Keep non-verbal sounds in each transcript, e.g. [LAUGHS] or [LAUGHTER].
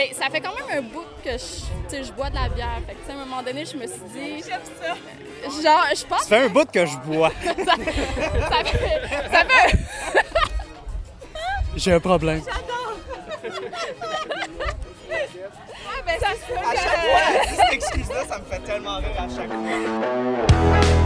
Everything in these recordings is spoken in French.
Ben, ça fait quand même un bout que je, je bois de la bière. Fait que, tu sais, à un moment donné, je me suis dit. J'aime ça. Genre, je pense Ça fait un bout que je bois. [LAUGHS] ça, ça fait. Ça fait. [LAUGHS] J'ai un problème. Ah, ben, ça se peut À que- chaque fois, cette excuse-là, ça me fait tellement rire à chaque fois.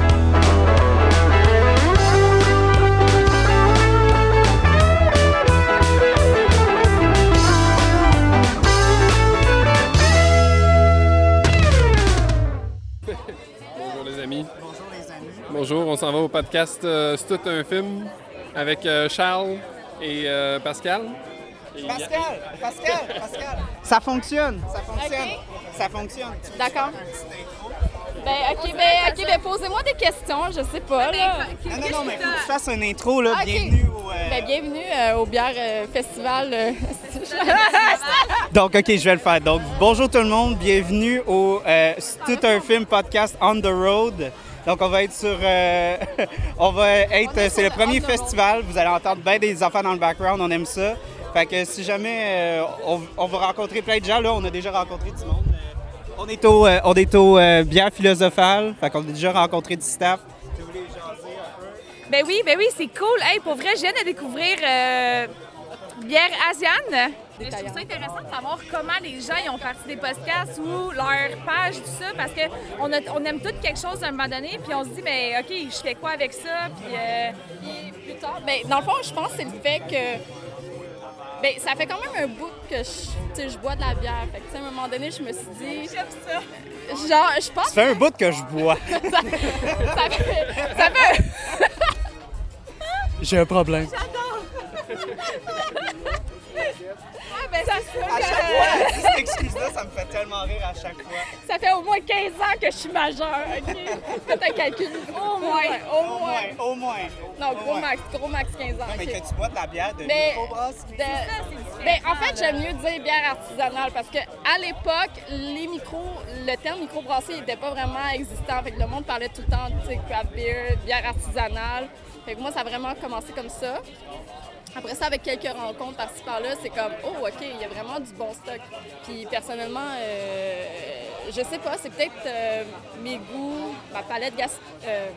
Bonjour, on s'en va au podcast euh, C'est tout un film avec euh, Charles et euh, Pascal. Et- Pascal, Pascal, Pascal. Ça fonctionne, ça fonctionne. Ça fonctionne. D'accord. Ben, ok, ben, ok, ben, posez-moi des questions, je sais pas, là. Non, non, non, mais faut que tu fasses une intro, là. Ok. Bienvenue au. euh, Ben, bienvenue euh, au bière euh, festival. euh, [LAUGHS] Donc, OK, je vais le faire. Donc, bonjour tout le monde, bienvenue au euh, C'est tout un film podcast On the Road. Donc, on va être sur. euh, [LAUGHS] on va être. est C'est le premier festival. Vous allez entendre bien des enfants dans le background. On aime ça. Fait que si jamais euh, on, on va rencontrer plein de gens, là, on a déjà rencontré du monde. Euh, on est au, euh, on est au euh, bière philosophale. Fait qu'on a déjà rencontré du staff. Si vous voulez jaser un peu. Ben oui, ben oui, c'est cool. Hey, pour vrai, je viens de découvrir euh, bière asiane. Je trouve ça intéressant de savoir comment les gens y ont parti des podcasts ou leur page, tout ça, parce qu'on on aime tous quelque chose à un moment donné, puis on se dit, ben OK, je fais quoi avec ça? Puis, euh, Puis plus tard, ben, dans le fond, je pense que c'est le fait que. Ben, ça fait quand même un bout que je, bois de la bière. Fait que, à un moment donné, je me suis dit. j'aime ça. Genre, je pense Ça fait un bout que je bois. [LAUGHS] ça fait. Ça fait. J'ai un problème. Ça À que- chaque fois, elle dit cette excuse-là, ça me fait tellement rire à chaque fois. Ça fait au moins 15 ans que je suis majeure, OK? Faites un calcul. Au moins, au Au moins. au moins. Non, gros max, gros max 15 ans, Mais OK? que tu bois de la bière de Mais- microbrasserie. ben, en fait, j'aime mieux dire bière artisanale parce que à l'époque, les micros, le terme microbrasserie n'était pas vraiment existant. Fait que le monde parlait tout le temps de craft beer, bière artisanale. Fait que moi, ça a vraiment commencé comme ça. Après ça, avec quelques rencontres par-ci par-là, c'est comme oh ok, il y a vraiment du bon stock. Puis personnellement, euh, je sais pas, c'est peut-être euh, mes goûts, ma palette gas- euh,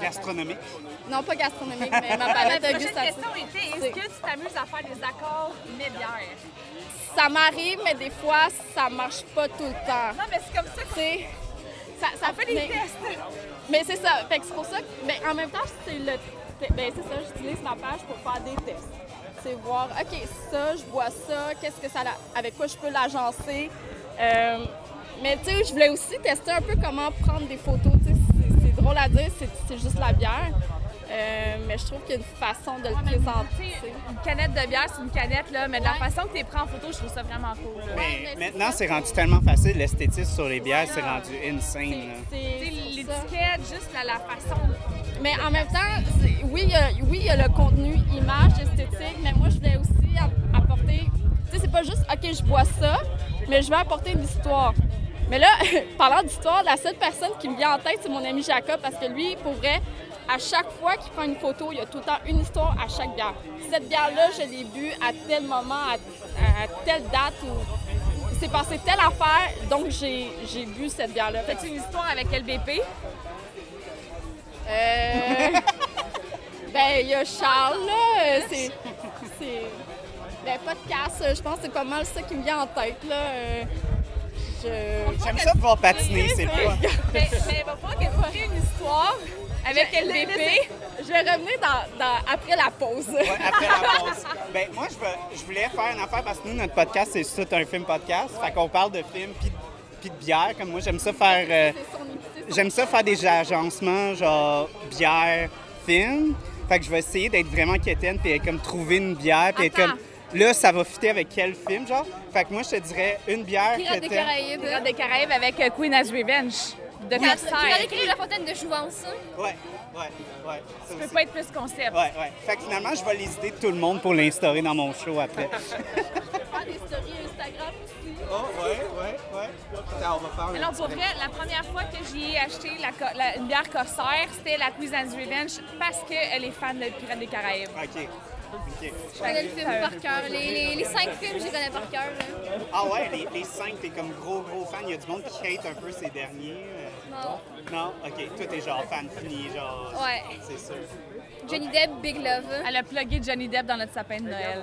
Gastronomique. non pas gastronomique, mais ma palette prochaine gustative. question était, est-ce que tu t'amuses à faire des accords mais-bière? Ça m'arrive, mais des fois, ça marche pas tout le temps. Non, mais c'est comme ça sais, ça, ça fait des mais- tests. Mais c'est ça. Fait que c'est pour ça que, mais en même temps, c'est le, ben c'est ça, j'utilise ma page pour faire des tests. C'est voir, OK, ça, je vois ça, qu'est-ce que ça, avec quoi je peux l'agencer. Euh, mais tu sais, je voulais aussi tester un peu comment prendre des photos. C'est- drôle à dire, c'est juste la bière. Euh, mais je trouve qu'il y a une façon de le présenter. Une canette de bière, c'est une canette, là, mais de la Ouais. façon que tu les prends en photo, je trouve ça vraiment cool. là. Mais maintenant, c'est rendu tellement facile. L'esthétisme sur les bières, c'est rendu insane. C'est-. L'étiquette, juste la, la façon. Mais en même temps, oui, il y a, oui, il y a le contenu image, esthétique, mais moi, je voulais aussi apporter. Tu sais, c'est pas juste, OK, je bois ça, mais je vais apporter une histoire. Mais là, [LAUGHS] parlant d'histoire, la seule personne qui me vient en tête, c'est mon ami Jacob, parce que lui, pour vrai, à chaque fois qu'il prend une photo, il y a tout le temps une histoire à chaque bière. Cette bière-là, je l'ai bu à tel moment, à, à telle date où il s'est passé telle affaire, donc j'ai j'ai bu cette bière-là. Fais-tu une histoire avec LBP? Euh... [LAUGHS] ben, il y a Charles, là. euh, C'est. c'est- Ben, podcast, euh, je pense que c'est pas mal ça qui me vient en tête, là. Euh, Je. J'aime ça pouvoir patiner, [LAUGHS] c'est fun. mais, mais il va falloir que tu crées une histoire avec LBP. Je vais revenir dans, dans- après la pause. Ouais, après la [LAUGHS] pause. Ben, moi, je, veux- je voulais faire une affaire parce que nous, notre podcast, c'est tout un film podcast. Fait qu'on parle de films puis de bière. Comme moi, j'aime ça faire. euh, J'aime ça faire des agencements, genre bière, film. Fait que je vais essayer d'être vraiment quétaine puis comme trouver une bière puis être comme là ça va fitter avec quel film genre. Fait que moi je te dirais une bière Pirates des. Caraïbes. Pirates des Caraïbes avec euh, Queen as Revenge de Tu as écrit la fontaine de jouvence. hein? Ouais, ouais, ouais. ça Ça peut pas être plus concept. Ouais, ouais. Fait que finalement, je vais les idées de tout le monde pour l'instaurer dans mon show après. [LAUGHS] faire des stories Instagram aussi. Oh, ouais, ouais, ouais. Attends, on va faire Alors pour vrai, la première fois que j'y ai acheté la, une bière Corsair, c'était la as Revenge parce qu'elle est fan de Pirates des Caraïbes. OK. Je connais le film par cœur. Les, les, les cinq films, je les connais par cœur. Ah ouais, les, les cinq, t'es comme gros, gros fan. Il y a du monde qui hate un peu ces derniers. Euh. Non? Non? Ok. Toi, t'es genre fan fini, genre. Ouais. C'est sûr. Johnny Depp, Big Love. Elle a plugué Johnny Depp dans notre sapin de Noël.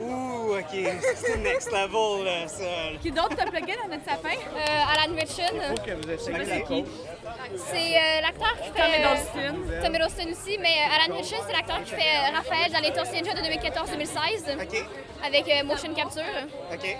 Ouh, ok. C'est next level, là, ça. Qui d'autre t'a plugué dans notre sapin? Euh, Alan pas c'est qui? C'est euh, l'acteur qui fait. Tom euh, Hiddleston. Tom Hiddleston aussi, mais euh, Alan Richardson, c'est l'acteur qui fait euh, Raphaël dans Les Ninja de 2014-2016 Ok. avec euh, motion capture. Ok.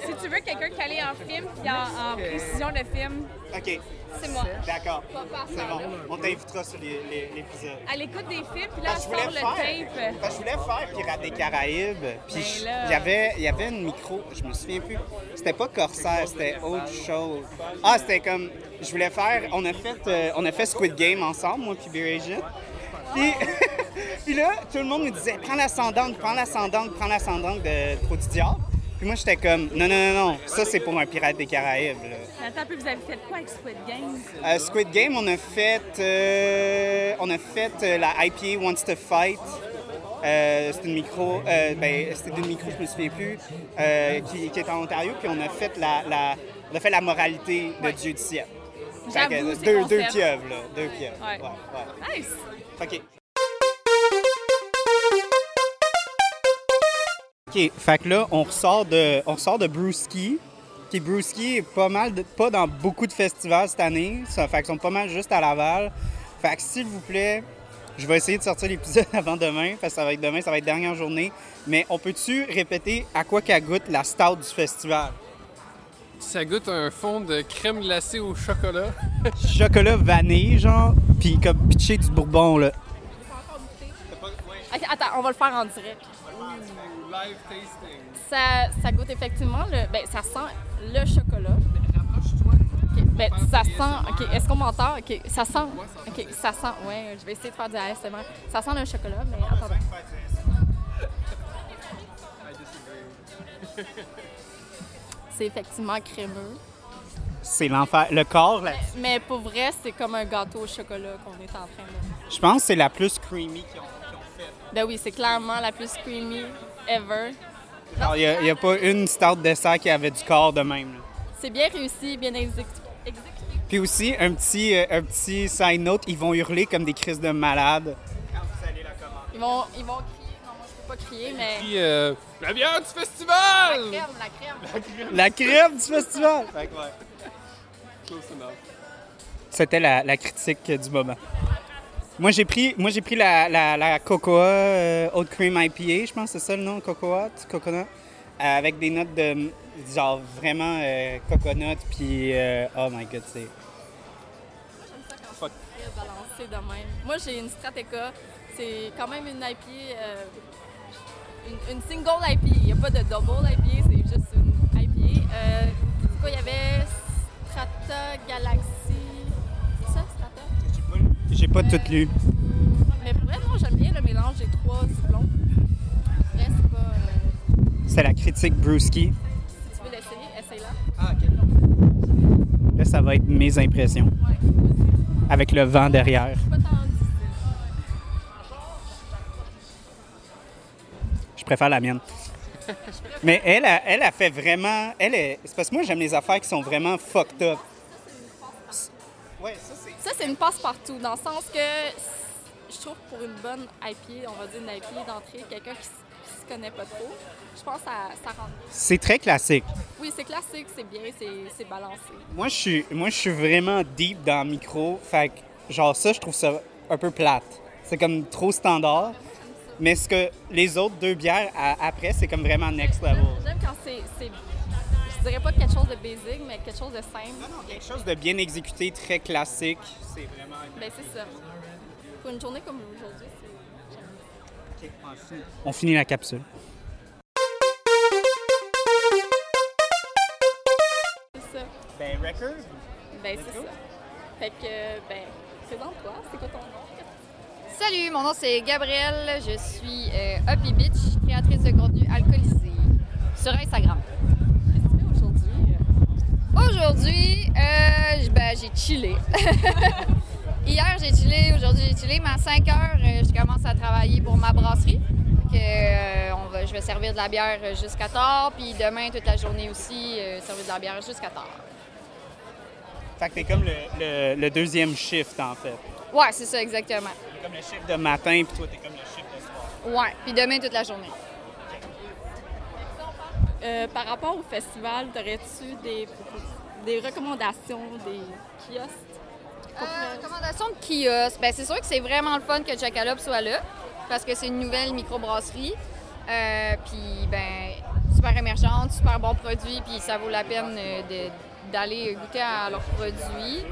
Si tu veux quelqu'un calé en film puis en, en précision de film, Ok. C'est moi. D'accord. C'est bon. On t'invitera sur les- les- l'épisode. elle écoute des films puis là, je sort voulais le faire, tape. parce que je voulais faire Pirates des Caraïbes, puis Ben il y avait, il y avait une micro, je me souviens plus. C'était pas Corsair, c'était autre chose. Ah, c'était comme, je voulais faire, on a fait, euh, on a fait Squid Game ensemble, moi puis Birasia. Puis, [LAUGHS] puis là, tout le monde me disait, prends l'ascendante, prends l'ascendante, prends l'ascendante de Trop du Diable. Puis moi, j'étais comme, non, non, non, non, ça c'est pour un Pirate des Caraïbes. là. Attends un peu, vous avez fait quoi avec Squid Game? Euh, Squid Game, on a fait, euh, on a fait euh, la IPA Wants to Fight. C'était une micro, euh, ben, c'était une micro, je me souviens plus, euh, qui, qui est en Ontario, puis on a fait la, la- on a fait la moralité de Dieu du ciel. J'avoue, deux, deux concept. pieuvres, là, deux pieuvres. Ouais. ouais. Nice! OK. OK, fait que là, on ressort de, on ressort de Brewski. Qui Brewski est pas mal, de- pas dans beaucoup de festivals cette année. Ça fait qu'ils sont pas mal juste à Laval. Fait que s'il vous plaît, je vais essayer de sortir l'épisode [LAUGHS] avant demain, parce que ça va être demain, ça va être dernière journée. Mais on peut-tu répéter à quoi qu'elle goûte la stout du festival? Ça goûte un fond de crème glacée au chocolat. [LAUGHS] Chocolat vanille, genre, puis comme pitché du bourbon, là. Attends, on va le faire en direct. Live tasting. Ça, ça goûte effectivement le. Ben, ça sent le chocolat. Ben, ça sent. Ok, est-ce qu'on m'entend? Ok, ça sent. Ok, ça sent. Ouais, je vais essayer de faire du ASMR. Ça sent le chocolat, mais attends. [LAUGHS] C'est effectivement crémeux. C'est l'enfer. Le corps, là, Mais pour vrai, c'est comme un gâteau au chocolat qu'on est en train de. je pense que c'est la plus creamy qu'ils ont, qu'ils ont fait. Ben oui, c'est clairement la plus creamy ever. Il n'y a, pas une stout dessert qui avait du corps de même. C'est bien réussi, bien exécuté. Puis aussi, un petit, euh, un petit side note, ils vont hurler comme des crises de malades. Quand vous allez la commander. Ils vont, ils vont crier. Non, moi, je peux pas crier, mais. Puis, euh, la bière du festival! Crème, la crème. La crème du festival! Fait que ouais. Close enough. C'était la, la critique du moment. Moi, j'ai pris, moi, j'ai pris la, la, la Cocoa euh, Cream IPA, je pense c'est ça le nom, Cocoa, Coconut, euh, avec des notes de, genre, vraiment euh, coconut, puis euh, oh my god, c'est... Fuck. Très balancé de même. Moi, j'ai une Strateca. C'est quand même une IPA, euh, une, une single IPA. Il n'y a pas de double IPA, c'est juste une IPA. C'est quoi, il y avait Strata Galaxy. J'ai pas tout lu. Mais pour vrai, non, j'aime bien le mélange des trois diplômes. Pour vrai, c'est pas. euh, C'est la critique Brewski. si tu veux l'essayer, essaye-la. Ah, ok. Là, ça va être mes impressions. Ouais. Avec le vent derrière. Je préfère la mienne. [LAUGHS] Mais elle, a- elle a fait vraiment. Elle est. C'est parce que moi, j'aime les affaires qui sont vraiment fucked up. Ouais, ça, c'est. Une passe-partout, dans le sens que je trouve pour une bonne IPA, on va dire une IPA d'entrée, quelqu'un qui, se connaît pas trop, je pense que ça, ça rentre. C'est très classique. Oui, c'est classique, c'est bien, c'est c'est balancé. Moi, je suis, moi, je suis vraiment deep dans le micro. Fait que, genre, ça, je trouve ça un peu plate. C'est comme trop standard. Mais ce que les autres deux bières à- après, c'est comme vraiment next level. J'aime quand c'est. Je dirais pas quelque chose de basic, mais quelque chose de simple. Quelque chose de bien exécuté, très classique. C'est vraiment. Ben, c'est ça. Pour une journée comme aujourd'hui, c'est. On finit la capsule. C'est ça. Ben, record? Ben, c'est ça. Fait que, ben, présente-toi, c'est quoi ton nom? Salut, mon nom c'est Gabrielle. Je suis euh, Happy Bitch, créatrice de contenu alcoolisé sur Instagram. Qu'est-ce que tu fais aujourd'hui? Euh, ben, j'ai chillé. [LAUGHS] hier, j'ai chillé. Aujourd'hui, j'ai chillé. Mais à 5 heures, euh, je commence à travailler pour ma brasserie. Que, euh, on va, je vais servir de la bière jusqu'à tard. Puis demain, toute la journée aussi, euh, servir de la bière jusqu'à tard. Fait que t'es comme le, le- le deuxième shift, en fait. Ouais, c'est ça, exactement. T'es comme le shift de matin, puis toi, t'es comme le shift de soir. Ouais. Puis demain, toute la journée. Euh, par rapport au festival, aurais-tu des, recommandations, des kiosques? Euh, recommandation de kiosque. Ben, c'est sûr que c'est vraiment le fun que Jackalope soit là parce que c'est une nouvelle microbrasserie. Euh, puis, ben, super émergente, super bon produit, puis ça vaut la peine euh, d'aller goûter à leurs produits.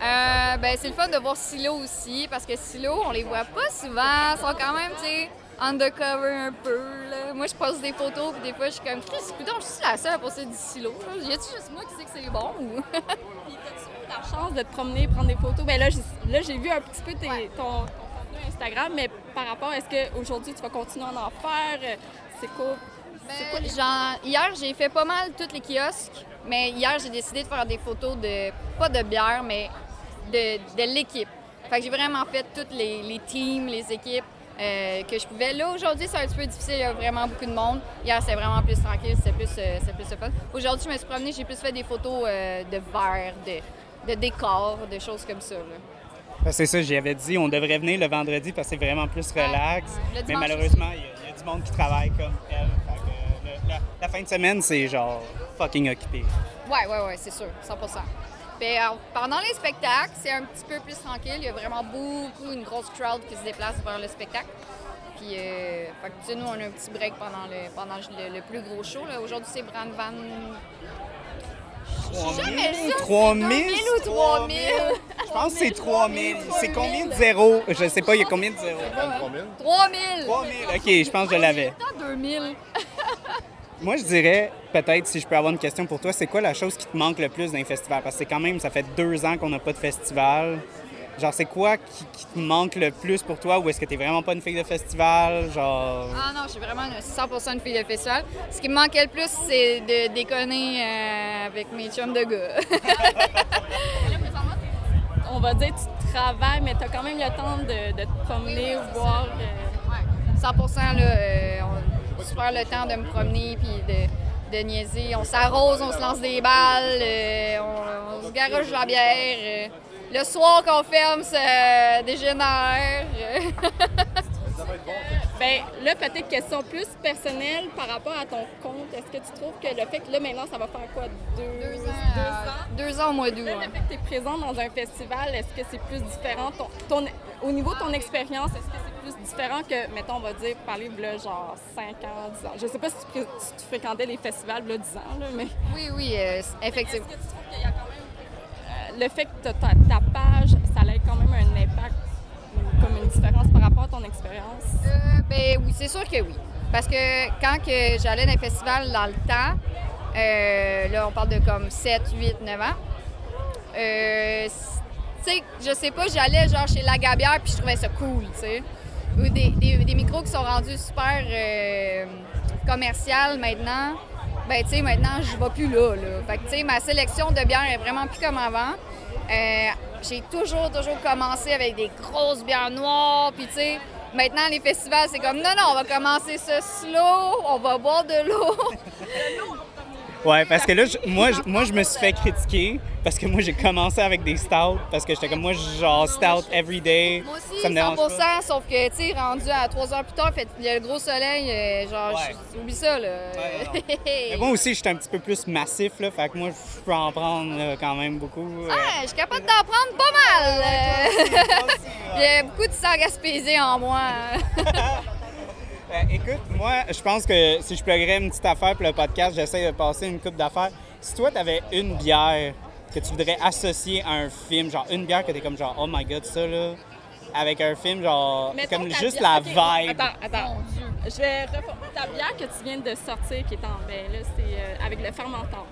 Ben, c'est le fun de voir Silo aussi parce que Silo, on les voit pas souvent. Ils sont quand même, tu sais, undercover un peu. là. Moi, je poste des photos, puis des fois, je suis comme, Chris, écoute, je suis la seule à poster du Silo. là. Y a-tu juste moi qui sais que c'est bon ou? [LAUGHS] Puis, t'as-tu eu la chance de te promener, prendre des photos? Ben là, j'ai, vu un petit peu tes- ton, ton contenu Instagram, mais par rapport, est-ce qu'aujourd'hui, tu vas continuer à en faire? C'est quoi? C'est quoi Ben, les... genre, hier, j'ai fait pas mal tous les kiosques, mais hier, j'ai décidé de faire des photos de, pas de bière, mais de, de l'équipe. Fait que j'ai vraiment fait toutes les, les teams, les équipes euh, que je pouvais. Là, aujourd'hui, c'est un petit peu difficile, il y a vraiment beaucoup de monde. Hier, c'était vraiment plus tranquille, c'était plus, euh, c'était plus le fun. Aujourd'hui, je me suis promenée, j'ai plus fait des photos euh, de verre, de, de décors, de choses comme ça. là. Ben, c'est ça, j'y avais dit, on devrait venir le vendredi parce que c'est vraiment plus relax. Mais malheureusement, il y, a- il y a du monde qui travaille comme elle. Fait que, le- la, la fin de semaine, c'est genre fucking occupé. Ouais, ouais, ouais, c'est sûr, 100 Puis, alors, pendant les spectacles, c'est un petit peu plus tranquille. Il y a vraiment beaucoup, une grosse crowd qui se déplace vers le spectacle. Puis, euh, fait que, tu sais, nous, on a un petit break pendant le, pendant le, le plus gros show. Aujourd'hui, c'est Brand Van. Jamais ça, c'est 3000 2000 ou 3000. Je pense que c'est 3000. C'est combien de zéros? Je sais pas, il y a combien de zéros? 3000! 3000, ok, je pense que je l'avais. Attends, 2000. Moi, je dirais, peut-être, si je peux avoir une question pour toi, c'est quoi la chose qui te manque le plus d'un festival? Parce que c'est quand même, ça fait deux ans qu'on n'a pas de festival. Genre, c'est quoi qui, qui te manque le plus pour toi? Ou est-ce que t'es vraiment pas une fille de festival? Genre. Ah non, je suis vraiment une 100 une fille de festival. Ce qui me manquait le plus, c'est de déconner euh, avec mes chums de gars. [LAUGHS] On va dire tu travailles, mais tu as quand même le temps de, de te promener, voir. euh, 100% là, euh, on prend le temps de me promener puis de, de niaiser. On s'arrose, on se lance des balles, euh, on, on se garoche la bière. euh. le soir qu'on ferme, ça dégénère. [LAUGHS] Ben là, peut-être question plus personnelle par rapport à ton compte. Est-ce que tu trouves que le fait que là, maintenant, ça va faire quoi? Deux, deux, deux ans, euh, deux ans au mois d'août. Le fait que tu es présent dans un festival, est-ce que c'est plus différent? Ton, ton- au niveau de ton expérience, est-ce que c'est plus différent que, mettons, on va dire, parler de genre 5 ans, 10 ans? Je sais pas si tu, fréquentais les festivals là, 10 ans, là, mais Oui, oui, euh, effectivement. est-ce que tu trouves qu'il y a quand même. euh, le fait que ta, ta page, ça a quand même un impact ou comme une différence par rapport à ton expérience? Euh, ben oui, c'est sûr que oui. Parce que quand que j'allais dans les festivals dans le temps, euh, là, on parle de comme 7, 8, 9 ans, euh, je sais pas, j'allais genre chez La Gabière puis je trouvais ça cool, tu sais. Ou des, des- micros qui sont rendus super euh, commercial maintenant. Ben, tu sais, maintenant, je vais plus là, là. Fait que, tu sais, ma sélection de bières est vraiment plus comme avant. Euh, j'ai toujours, toujours commencé avec des grosses bières noires, puis tu sais, maintenant, les festivals, c'est comme, non, non, on va commencer ça slow, on va boire de l'eau. [LAUGHS] Ouais, parce que là, je- moi, je, moi, je me suis fait critiquer parce que moi, j'ai commencé avec des stouts parce que j'étais comme moi, genre stout every day. Moi aussi, ça me dérange 100 pas. sauf que, tu sais, rendu à 3 heures plus tard, fait, il y a le gros soleil, euh, genre, Ouais. oublie ça, là. Ouais, [LAUGHS] Mais moi aussi, j'étais un petit peu plus massif, là, fait que moi, je peux en prendre là, quand même beaucoup. euh. Ouais, je suis capable d'en prendre pas mal. euh. [LAUGHS] Il y a beaucoup de sang gaspésé en moi. [LAUGHS] Euh, écoute, moi, je pense que si je pluggerais une petite affaire pour le podcast, j'essaie de passer une coupe d'affaires. Si toi, tu avais une bière que tu voudrais associer à un film, genre une bière que t'es comme genre, oh my god, ça là, avec un film, genre, Mettons comme juste bière- la vibe. Attends, attends. Je vais reformuler. Ta bière que tu viens de sortir, qui est en bain, là, c'est euh, avec le fermentor.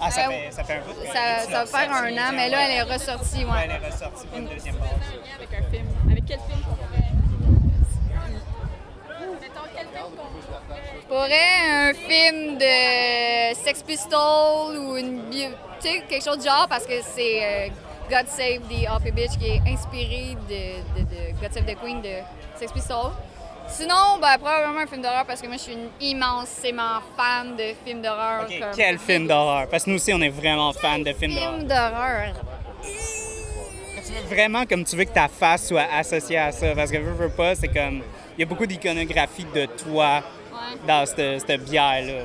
Ah, ça Euh, fait, ça fait un bout Ça, tu ça va faire un an, mais là, elle est ressortie, Ouais, ouais. elle est ressortie pour une deuxième fois. un lien avec un film. Avec quel film qu'on pourrait. Un film de Sex Pistols ou une bio- tu sais, quelque chose du genre parce que c'est euh, God Save the Happy Bitch qui est inspiré de, de- de God Save the Queen de Sex Pistols. Sinon, ben, probablement un film d'horreur parce que moi je suis une immensément fan de films d'horreur. Comme- Quel film d'horreur? Parce que nous aussi, on est vraiment fans de films d'horreur. Film d'horreur. Tu veux vraiment comme tu veux que ta face soit associée à ça. Parce que veux, veux pas, c'est comme. Il y a beaucoup d'iconographie de toi Ouais. dans cette, cette bière-là.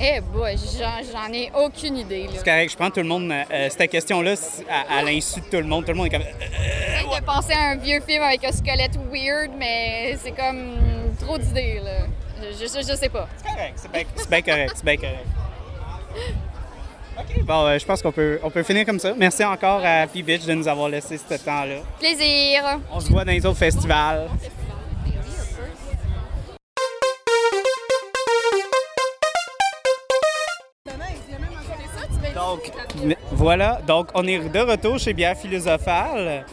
Eh boy, j'en j'en ai aucune idée. Là. C'est correct, je prends tout le monde. euh, cette question-là, à, à l'insu de tout le monde. Tout le monde est comme. euh, de penser à un vieux film avec un squelette weird, mais c'est comme trop d'idées. là. Je, je, je sais pas. C'est correct, c'est bien, c'est bien correct, c'est bien correct. OK, bon, euh, je pense qu'on peut, on peut finir comme ça. Merci encore à P-Bitch de nous avoir laissé ce temps-là. Plaisir! On se voit dans les autres festivals. Donc, voilà. Donc, on est de retour chez Bière Philosophale.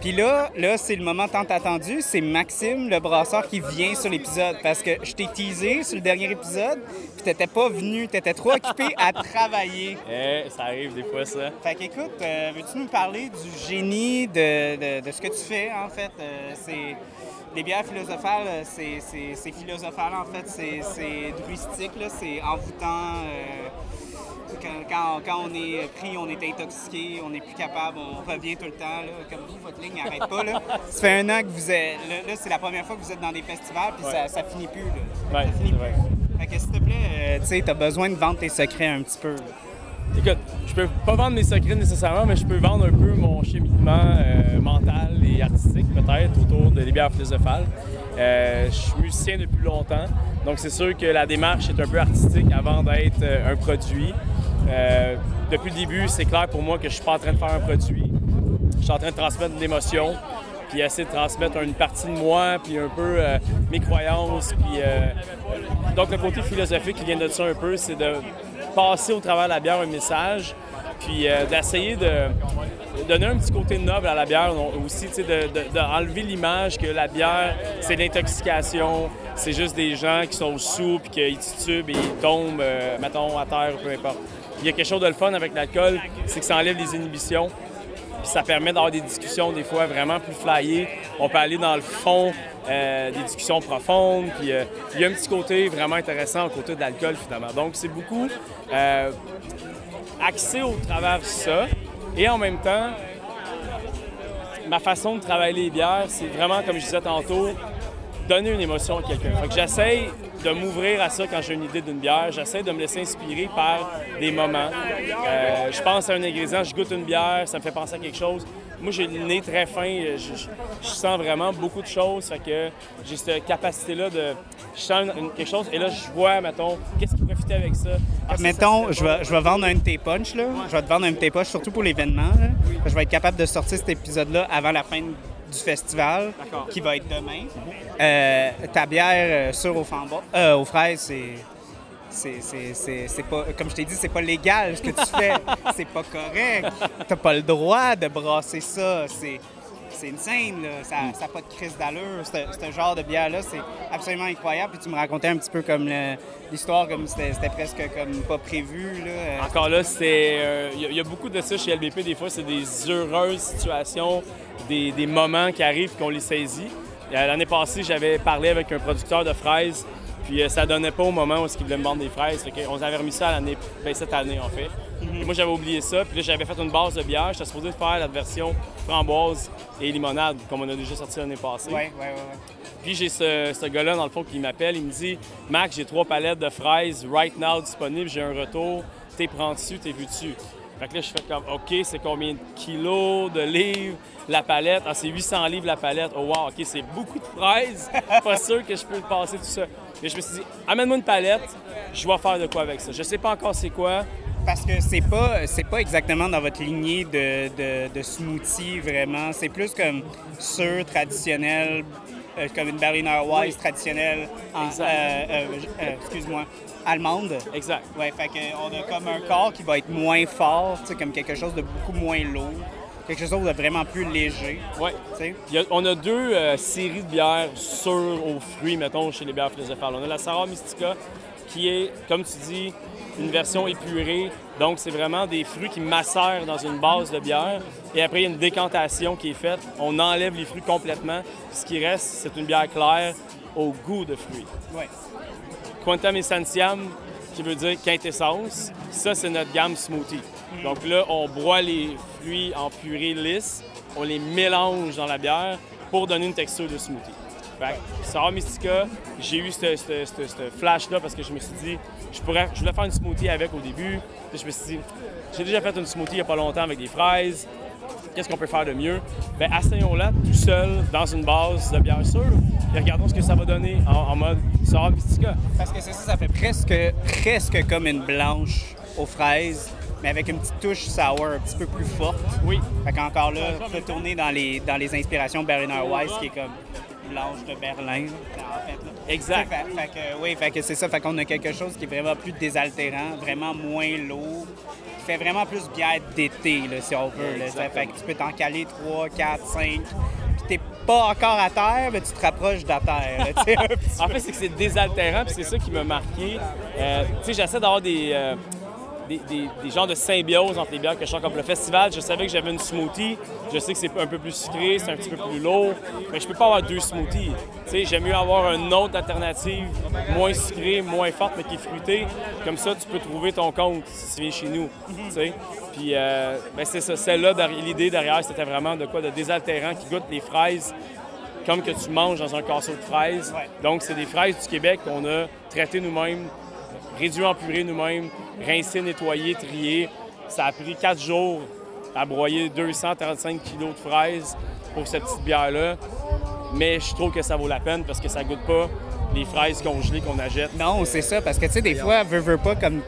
Puis là, là c'est le moment tant attendu. C'est Maxime, le brasseur, qui vient sur l'épisode. Parce que je t'ai teasé sur le dernier épisode, puis t'étais pas venu. T'étais trop occupé à [LAUGHS] travailler. Eh, ça arrive des fois, ça. Fait qu'écoute, euh, veux-tu nous parler du génie de, de- de ce que tu fais, en fait? Euh, c'est... Les bières philosophales, euh, c'est, philosophal, en fait. C'est, c'est druistique, là. C'est envoûtant. euh, quand, quand- quand on est pris, on est intoxiqué, on n'est plus capable, on revient tout le temps. Là. Comme vous, votre ligne n'arrête pas. Là. [LAUGHS] Ça fait un an que vous êtes... Là, là, c'est la première fois que vous êtes dans des festivals, puis ça, ça finit plus. Là. Ouais, ça finit vrai. plus. Fait que, s'il te plaît, euh, tu sais, t'as besoin de vendre tes secrets un petit peu. Écoute, je peux pas vendre mes secrets nécessairement, mais je peux vendre un peu mon cheminement euh, mental et artistique, peut-être, autour de bières philosophales. Euh, je suis musicien depuis longtemps, donc c'est sûr que la démarche est un peu artistique avant d'être euh, un produit. Euh, depuis le début, c'est clair pour moi que je suis pas en train de faire un produit. Je suis en train de transmettre de l'émotion, puis essayer de transmettre une partie de moi, puis un peu euh, mes croyances, euh, donc, le côté philosophique qui vient de ça un peu, c'est de passer au travers de la bière un message, puis d'essayer de donner un petit côté noble à la bière aussi, sais, de, de- d'enlever l'image que la bière, c'est l'intoxication, c'est juste des gens qui sont sous, puis qu'ils titubent et ils tombent, mettons, à terre, peu importe. Il y a quelque chose de le fun avec l'alcool, c'est que ça enlève les inhibitions. Puis ça permet d'avoir des discussions des fois vraiment plus flyées. On peut aller dans le fond, euh, des discussions profondes. Puis euh, il y a un petit côté vraiment intéressant au côté de l'alcool finalement. Donc c'est beaucoup euh, axé au travers de ça. Et en même temps, ma façon de travailler les bières, c'est vraiment, comme je disais tantôt, donner une émotion à quelqu'un. Fait que j'essaye de m'ouvrir à ça quand j'ai une idée d'une bière. J'essaie de me laisser inspirer par des moments. Euh, je pense à un ingrédient, je goûte une bière, ça me fait penser à quelque chose. Moi, j'ai le nez très fin, je, je- je sens vraiment beaucoup de choses. Fait que j'ai cette capacité-là de... Je sens une- une- quelque chose et là, je vois, mettons, qu'est-ce qui profitait avec ça? Ah, ça, ça Mettons, je vais, je vais vendre un de tes punchs, là. Je vais te vendre un de tes punchs, surtout pour l'événement. Je vais être capable de sortir cet épisode-là avant la fin du festival, qui va être demain. Euh, ta bière euh, aux, frambo- euh, aux fraises, c'est... C'est, c'est- c'est- c'est pas, comme je t'ai dit, c'est pas légal ce que tu fais. [LAUGHS] c'est pas correct. T'as pas le droit de brasser ça. C'est, c'est une scène, là. Ça n'a pas de crise d'allure. Ce genre de bière-là, c'est absolument incroyable. Puis tu me racontais un petit peu comme l'histoire, comme c'était, presque comme pas prévu. Là. Euh, Encore là, c'est euh, il y, a- il y a beaucoup de ça chez LBP. Des fois, c'est des heureuses situations, des, des moments qui arrivent qu'on les saisit. Euh, L'année passée, j'avais parlé avec un producteur de fraises, puis euh, ça donnait pas au moment où il voulait me vendre des fraises. Fait qu'on avait remis ça à l'année, ben, cette année en fait. Et moi, j'avais oublié ça, puis là, j'avais fait une base de bière. J'étais supposé faire la version framboise et limonade, comme on a déjà sorti l'année passée. ouais, ouais, ouais. ouais. Puis j'ai ce, ce gars-là, dans le fond, qui m'appelle. Il me dit Max, j'ai trois palettes de fraises right now disponibles. J'ai un retour. T'es prends dessus, t'es vu dessus. Fait que là, je fais comme OK, c'est combien de kilos, de livres la palette? Ah, c'est 800 livres la palette. Oh, wow, OK, c'est beaucoup de fraises. [LAUGHS] pas sûr que je peux passer tout ça. Mais je me suis dit Amène-moi une palette, je vais faire de quoi avec ça. Je sais pas encore c'est quoi. Parce que c'est pas c'est pas exactement dans votre lignée de, de, de smoothie vraiment. C'est plus comme sûr, traditionnel, euh, comme une Berliner Weiss Oui. traditionnelle, euh, excuse-moi, allemande. Exact. Ouais, fait qu'on a comme un corps qui va être moins fort, comme quelque chose de beaucoup moins lourd, quelque chose de vraiment plus léger, a- on a deux euh, séries de bières sûres aux fruits, mettons, chez les bières philosophales. On a la Sarah Mystica, qui est, comme tu dis, une version épurée. Donc, c'est vraiment des fruits qui macèrent dans une base de bière. Et après, il y a une décantation qui est faite. On enlève les fruits complètement. Ce qui reste, c'est une bière claire au goût de fruits. Ouais. Quantum Essentiam, qui veut dire quintessence, ça, c'est notre gamme smoothie. Donc là, on broie les fruits en purée lisse, on les mélange dans la bière pour donner une texture de smoothie. Fait que, Sour Mystica, j'ai eu ce, flash-là parce que je me suis dit, je, pourrais, je voulais faire une smoothie avec au début. Puis je me suis dit, j'ai déjà fait une smoothie il n'y a pas longtemps avec des fraises. Qu'est-ce qu'on peut faire de mieux? Bien, asseyons-la tout seul dans une base de bière sûre et regardons ce que ça va donner en, en mode Sour Mystica. Parce que c'est ça, ça fait presque, presque comme une blanche aux fraises, mais avec une petite touche sour un petit peu plus forte. Oui. Fait qu'encore là, retourner dans les, dans les inspirations Berliner Weiss, qui est comme blanche de Berlin, en fait. là. Exact. Fait, fait que, oui, fait que c'est ça. Fait qu'on a quelque chose qui est vraiment plus désaltérant, vraiment moins lourd, qui fait vraiment plus bière d'été, là, si on veut. là. Fait que tu peux t'en caler 3, 4, 5, puis t'es pas encore à terre, mais tu te rapproches de la terre. là, [LAUGHS] En fait, c'est que c'est désaltérant, puis c'est ça qui m'a marqué. Euh, tu sais, j'essaie d'avoir des, euh, des, des- des genres de symbiose entre les bières que je sens comme le festival. Je savais que j'avais une smoothie. Je sais que c'est un peu plus sucré, c'est un petit peu plus lourd, mais je peux pas avoir deux smoothies. Tu sais, j'aime mieux avoir une autre alternative, moins sucrée, moins forte, mais qui est fruitée. Comme ça, tu peux trouver ton compte si tu viens chez nous. Tu sais. Puis, euh, ben, c'est ça. Celle-là, l'idée derrière, c'était vraiment de quoi? De désaltérant qui goûte les fraises comme que tu manges dans un casseau de fraises. Ouais. Donc, c'est des fraises du Québec qu'on a traitées nous-mêmes, réduites en purée nous-mêmes, rincées, nettoyées, triées. Ça a pris quatre jours à broyer 235 kilos de fraises pour cette petite bière-là. Mais je trouve que ça vaut la peine parce que ça goûte pas les fraises congelées qu'on achète. Non, c'est ça, parce que tu sais, des fois, veux, veux pas, comme.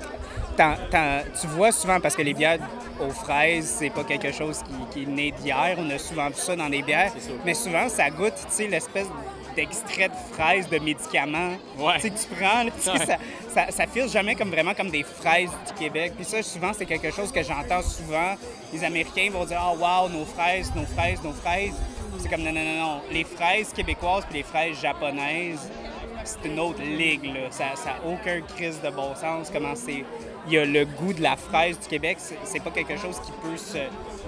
tu vois souvent, parce que les bières aux fraises, c'est pas quelque chose qui, qui est né d'hier. On a souvent vu ça dans les bières. Mais souvent, ça goûte, tu sais, l'espèce d'extrait de fraises de médicaments. Ouais. Tu sais, que tu prends, là, Ouais. ça, ça, ça file jamais comme vraiment comme des fraises du Québec. Puis ça, souvent, c'est quelque chose que j'entends souvent. Les Américains vont dire, ah, wow, nos fraises, nos fraises, nos fraises. C'est comme, non, non, non, non. Les fraises québécoises puis les fraises japonaises, c'est une autre ligue, là. Ça n'a aucun crise de bon sens. Comment c'est. Il y a le goût de la fraise du Québec. C'est- pas quelque chose qui peut se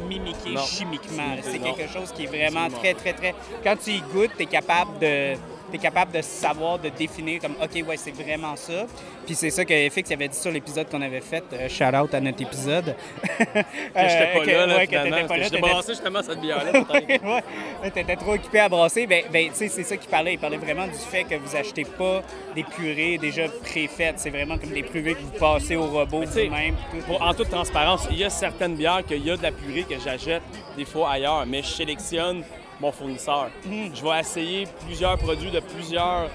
mimiquer Non. chimiquement. C'est quelque chose qui est vraiment très, très, très. Quand tu y goûtes, tu es capable de. T'es capable de savoir, de définir comme OK, ouais, c'est vraiment ça. Puis c'est ça que FX avait dit sur l'épisode qu'on avait fait. Euh, shout out à notre épisode. [LAUGHS] Que j'étais pas là, là, ouais, que finalement. pas là, balancé justement cette bière-là, [LAUGHS] ouais, t'étais trop occupé à brasser. Ben, ben tu sais, c'est ça qu'il parlait. Il parlait vraiment du fait que vous achetez pas des purées déjà préfaites. C'est vraiment comme des purées que vous passez au robot tu vous-même. tout. En toute transparence, il y a certaines bières qu'il y a de la purée que j'achète des fois ailleurs, mais je sélectionne mon fournisseur. Je vais essayer plusieurs produits de plusieurs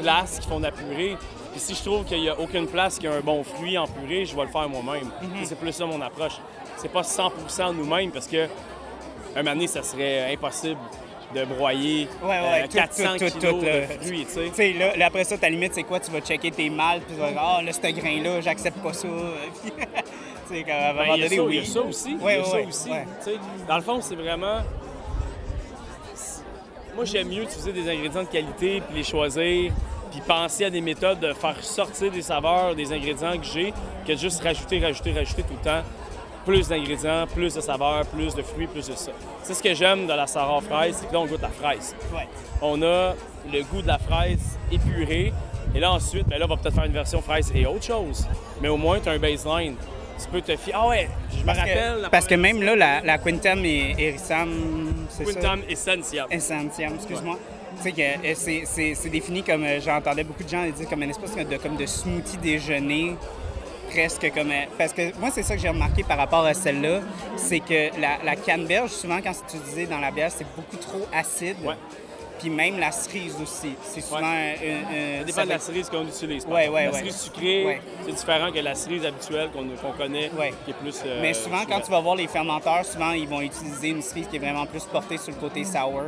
places qui font de la purée. Puis si je trouve qu'il n'y a aucune place qui a un bon fruit en purée, je vais le faire moi-même. C'est plus ça mon approche. C'est pas 100% nous-mêmes parce que un moment donné, ça serait impossible de broyer Ouais, ouais, euh, tout, 400 tout, tout, kilos de fruits, tu sais. Là, là, après ça, ta limite, c'est quoi? Tu vas checker tes mâles, puis tu vas dire, ah, là, ce grain-là, j'accepte pas ça. [LAUGHS] Tu sais, à un Ben, moment y a donné, ça, oui. il y a ça aussi. Ouais, il y a ça aussi. Dans le fond, c'est vraiment. Moi, j'aime mieux utiliser des ingrédients de qualité, puis les choisir, puis penser à des méthodes de faire sortir des saveurs des ingrédients que j'ai, que de juste rajouter, rajouter, rajouter tout le temps. Plus d'ingrédients, plus de saveurs, plus de fruits, plus de ça. C'est ce que j'aime de la Sarah fraise, c'est que là, on goûte la fraise. Ouais. On a le goût de la fraise épurée. Et là, ensuite, ben là, on va peut-être faire une version fraise et autre chose. Mais au moins, tu as un baseline. Tu peux te fier. Ah ouais, je me que- rappelle. la parce que même là, la, la Quintam et Erissam, c'est ça? Quintam. Essentiam, excuse-moi. Tu sais que euh, c'est- c'est c'est défini comme, euh, j'entendais beaucoup de gens le dire comme une espèce de, comme de smoothie déjeuner, presque comme... euh, Parce que moi, c'est ça que j'ai remarqué par rapport à celle-là, c'est que la, la canneberge, souvent, quand c'est utilisé dans la bière, c'est beaucoup trop acide. Ouais. Puis même la cerise aussi. C'est souvent... Ouais. un- un- Ça dépend ça de la cerise qu'on utilise. Ouais, contre. ouais, la cerise sucrée, c'est différent que la cerise habituelle qu'on connaît, qui est plus. euh, Mais souvent, quand tu vas voir les fermenteurs, souvent, ils vont utiliser une cerise qui est vraiment plus portée sur le côté sour,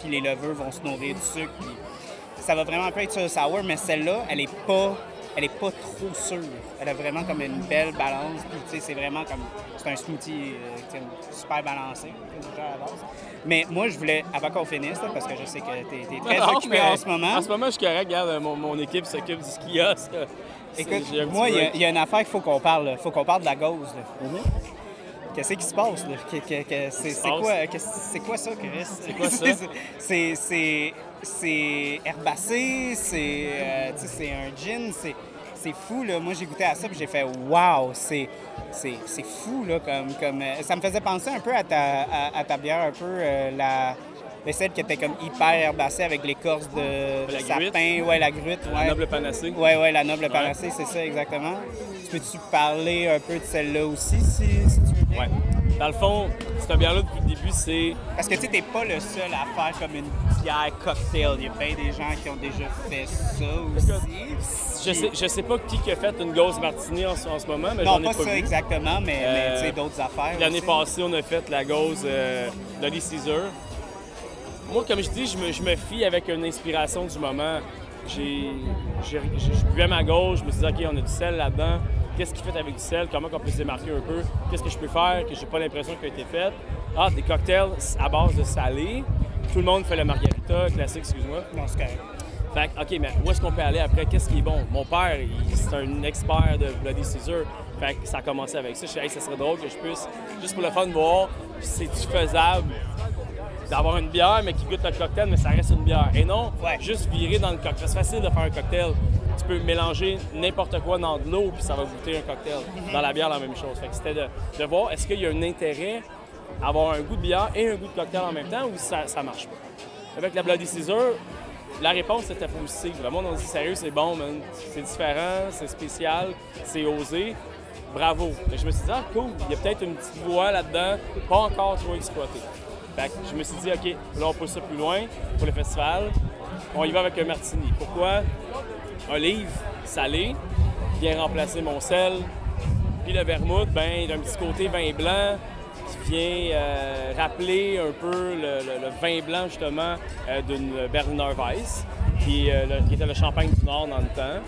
puis les levures vont se nourrir du sucre. Puis ça va vraiment un peu être sur le sour, mais celle-là, elle est pas elle est pas trop sûre. Elle a vraiment comme une belle balance. Puis, tu sais, c'est vraiment comme. C'est un smoothie euh, super balancé, déjà à la base. Mais moi, je voulais, avant qu'on finisse, là, parce que je sais que tu es, [LAUGHS] très Non, occupé en ce moment. En ce moment, je suis correct. Regarde, mon, mon équipe s'occupe du ski là. Écoute, moi, il y, a- y une affaire qu'il faut qu'on parle. Il faut qu'on parle de la gauze. là. Qu'est-ce qui se passe? là? C'est quoi, c'est quoi ça, Chris? C'est quoi ça? [LAUGHS] c'est- c'est- c'est herbacé, c'est euh, tu sais, c'est un gin, c'est c'est fou. Là. Moi, j'ai goûté à ça puis j'ai fait « wow! C'est c'est- c'est fou. Là, comme, comme, euh, ça me faisait penser un peu à ta, à, à ta bière, un peu euh, la... mais celle qui était comme hyper herbacée avec l'écorce de, de La sapin. Ouais, la gruite. La ouais. noble panacée. Ouais, ouais, la noble panacée, c'est ça exactement. Tu Peux-tu parler un peu de celle-là aussi, si, si tu veux bien? Ouais. Dans le fond, cette bière-là, depuis le début, c'est. Parce que tu sais, t'es pas le seul à faire comme une bière cocktail. Il y a bien des gens qui ont déjà fait ça aussi. Je sais, je sais pas qui qui a fait une Ghost Martini en, ce- en ce moment, mais Non, j'en ai pas pas ça vu. exactement, mais, mais Euh, tu sais, d'autres affaires. L'année passée, on a fait la Ghost euh, Dolly Caesar. Moi, comme je dis, je me, je me fie avec une inspiration du moment. J'ai, j'ai- j'ai- je buvais ma gauche, je me suis dit, OK, on a du sel là-dedans. Qu'est-ce qu'il fait avec du sel? Comment on peut se démarquer un peu? Qu'est-ce que je peux faire que j'ai pas l'impression qu'il a été fait? Ah, des cocktails à base de salé. Tout le monde fait le margarita classique, excuse-moi. Non, c'est correct. Fait que, OK, mais où est-ce qu'on peut aller après? Qu'est-ce qui est bon? Mon père, c'est un expert de Bloody Caesar. Fait que ça a commencé avec ça. Je suis hey, ça serait drôle que je puisse, juste pour le fun, voir si c'est faisable d'avoir une bière, mais qui goûte le cocktail, mais ça reste une bière. Et non, Ouais. juste virer dans le cocktail. C'est facile de faire un cocktail. Tu peux mélanger n'importe quoi dans de l'eau, puis ça va goûter un cocktail. Dans la bière, la même chose. Fait que c'était de, voir est-ce qu'il y a un intérêt à avoir un goût de bière et un goût de cocktail en même temps, ou ça, ça marche pas? Avec la Bloody Caesar, la réponse était positive. Le monde a dit sérieux, c'est bon, man. C'est différent, c'est spécial, c'est osé. Bravo. Je me suis dit, ah, cool, il y a peut-être une petite voie là-dedans, pas encore trop exploitée. Fait que je me suis dit, OK, là, on pousse ça plus loin pour le festival. On y va avec un martini. Pourquoi? Olive, salé, vient remplacer mon sel. Puis le vermouth, ben, il a un petit côté vin blanc qui vient euh, rappeler un peu le, vin blanc, justement, euh, d'une Berliner Weiss, qui, euh, qui était le champagne du Nord dans le temps.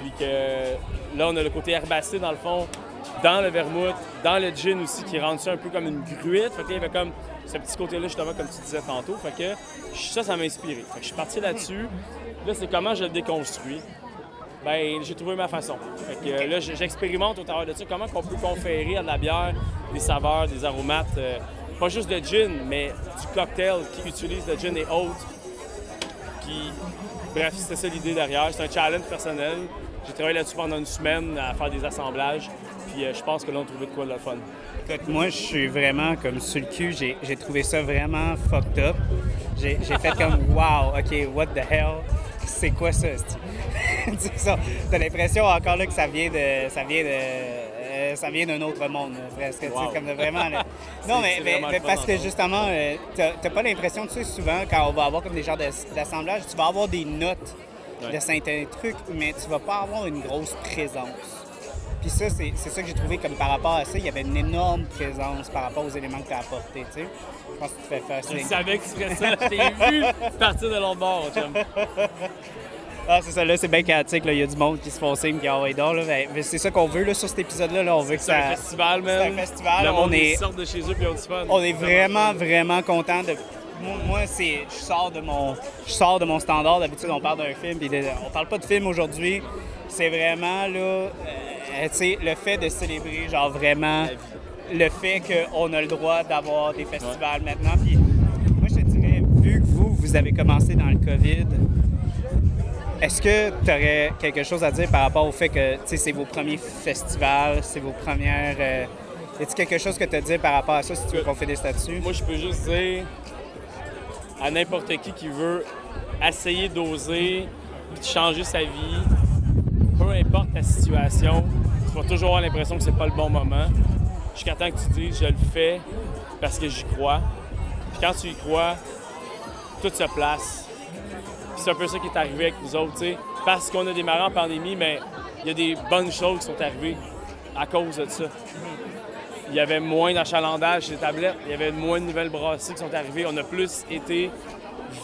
Puis que là, on a le côté herbacé, dans le fond, dans le vermouth, dans le gin aussi, qui rend ça un peu comme une gruite. Fait que il y avait comme ce petit côté-là, justement, comme tu disais tantôt. Fait que ça, ça m'a inspiré. Fait que je suis parti là-dessus. Là, c'est comment je le déconstruis. Ben, j'ai trouvé ma façon. Fait que là, j'expérimente au travers de ça comment on peut conférer à de la bière des saveurs, des aromates, euh, pas juste de gin, mais du cocktail qui utilise le gin et autres. Puis, bref, c'était ça l'idée derrière. C'est un challenge personnel. J'ai travaillé là-dessus pendant une semaine à faire des assemblages. Puis, euh, je pense que là, on a trouvé de quoi de le fun. Écoute, moi, je suis vraiment comme sur le cul. J'ai trouvé ça vraiment fucked up. J'ai fait comme [LAUGHS] wow, OK, what the hell? C'est quoi ça? Tu [LAUGHS] ça, T'as l'impression encore là que ça vient de. Ça vient de. euh, ça vient d'un autre monde, presque. tu sais, Wow. comme de vraiment. là. [LAUGHS] Non, mais, mais- vraiment parce que justement, euh, t'as pas l'impression, tu sais, souvent, quand on va avoir comme des genres d'assemblage, tu vas avoir des notes Ouais. de certains trucs, mais tu vas pas avoir une grosse présence. Puis ça, c'est ça que j'ai trouvé comme par rapport à ça, il y avait une énorme présence par rapport aux éléments que tu as apportés, tu sais. Je pense que tu fais faire Je savais que tu ferais ça. Je t'ai vu partir de l'autre bord. Ah, c'est ça, là, c'est bien chaotique, là. Il y a du monde qui se font signe, qui envoie d'or, là. Ben, mais c'est ça qu'on veut, là, sur cet épisode-là, là. On veut que C'est un ça... festival, man. C'est un festival, Le on est- sortent de chez eux puis ont du fun. On est vraiment, vraiment content de... Moi, c'est... Je sors de mon... Je sors de mon standard. D'habitude, on parle d'un film, puis de- on parle pas de film aujourd'hui. C'est vraiment, là... euh, le fait de célébrer, genre, vraiment... Le fait qu'on a le droit d'avoir des festivals maintenant. Puis moi, je te dirais, vu que vous, vous avez commencé dans le COVID... Est-ce que tu aurais quelque chose à dire par rapport au fait que c'est vos premiers festivals, c'est vos premières. Euh... A-t-il quelque chose que tu as à dire par rapport à ça si tu veux qu'on finisse là-dessus? Moi, je peux juste dire à n'importe qui qui veut essayer d'oser, de changer sa vie, peu importe ta situation, tu vas toujours avoir l'impression que c'est pas le bon moment. Jusqu'à temps que tu dises je le fais parce que j'y crois. Puis quand tu y crois, tout se place. C'est un peu ça qui est arrivé avec nous autres, tu sais. Parce qu'on a démarré en pandémie, mais il y a des bonnes choses qui sont arrivées à cause de ça. Il y avait moins d'achalandage chez les tablettes, il y avait moins de nouvelles brasseries qui sont arrivées. On a plus été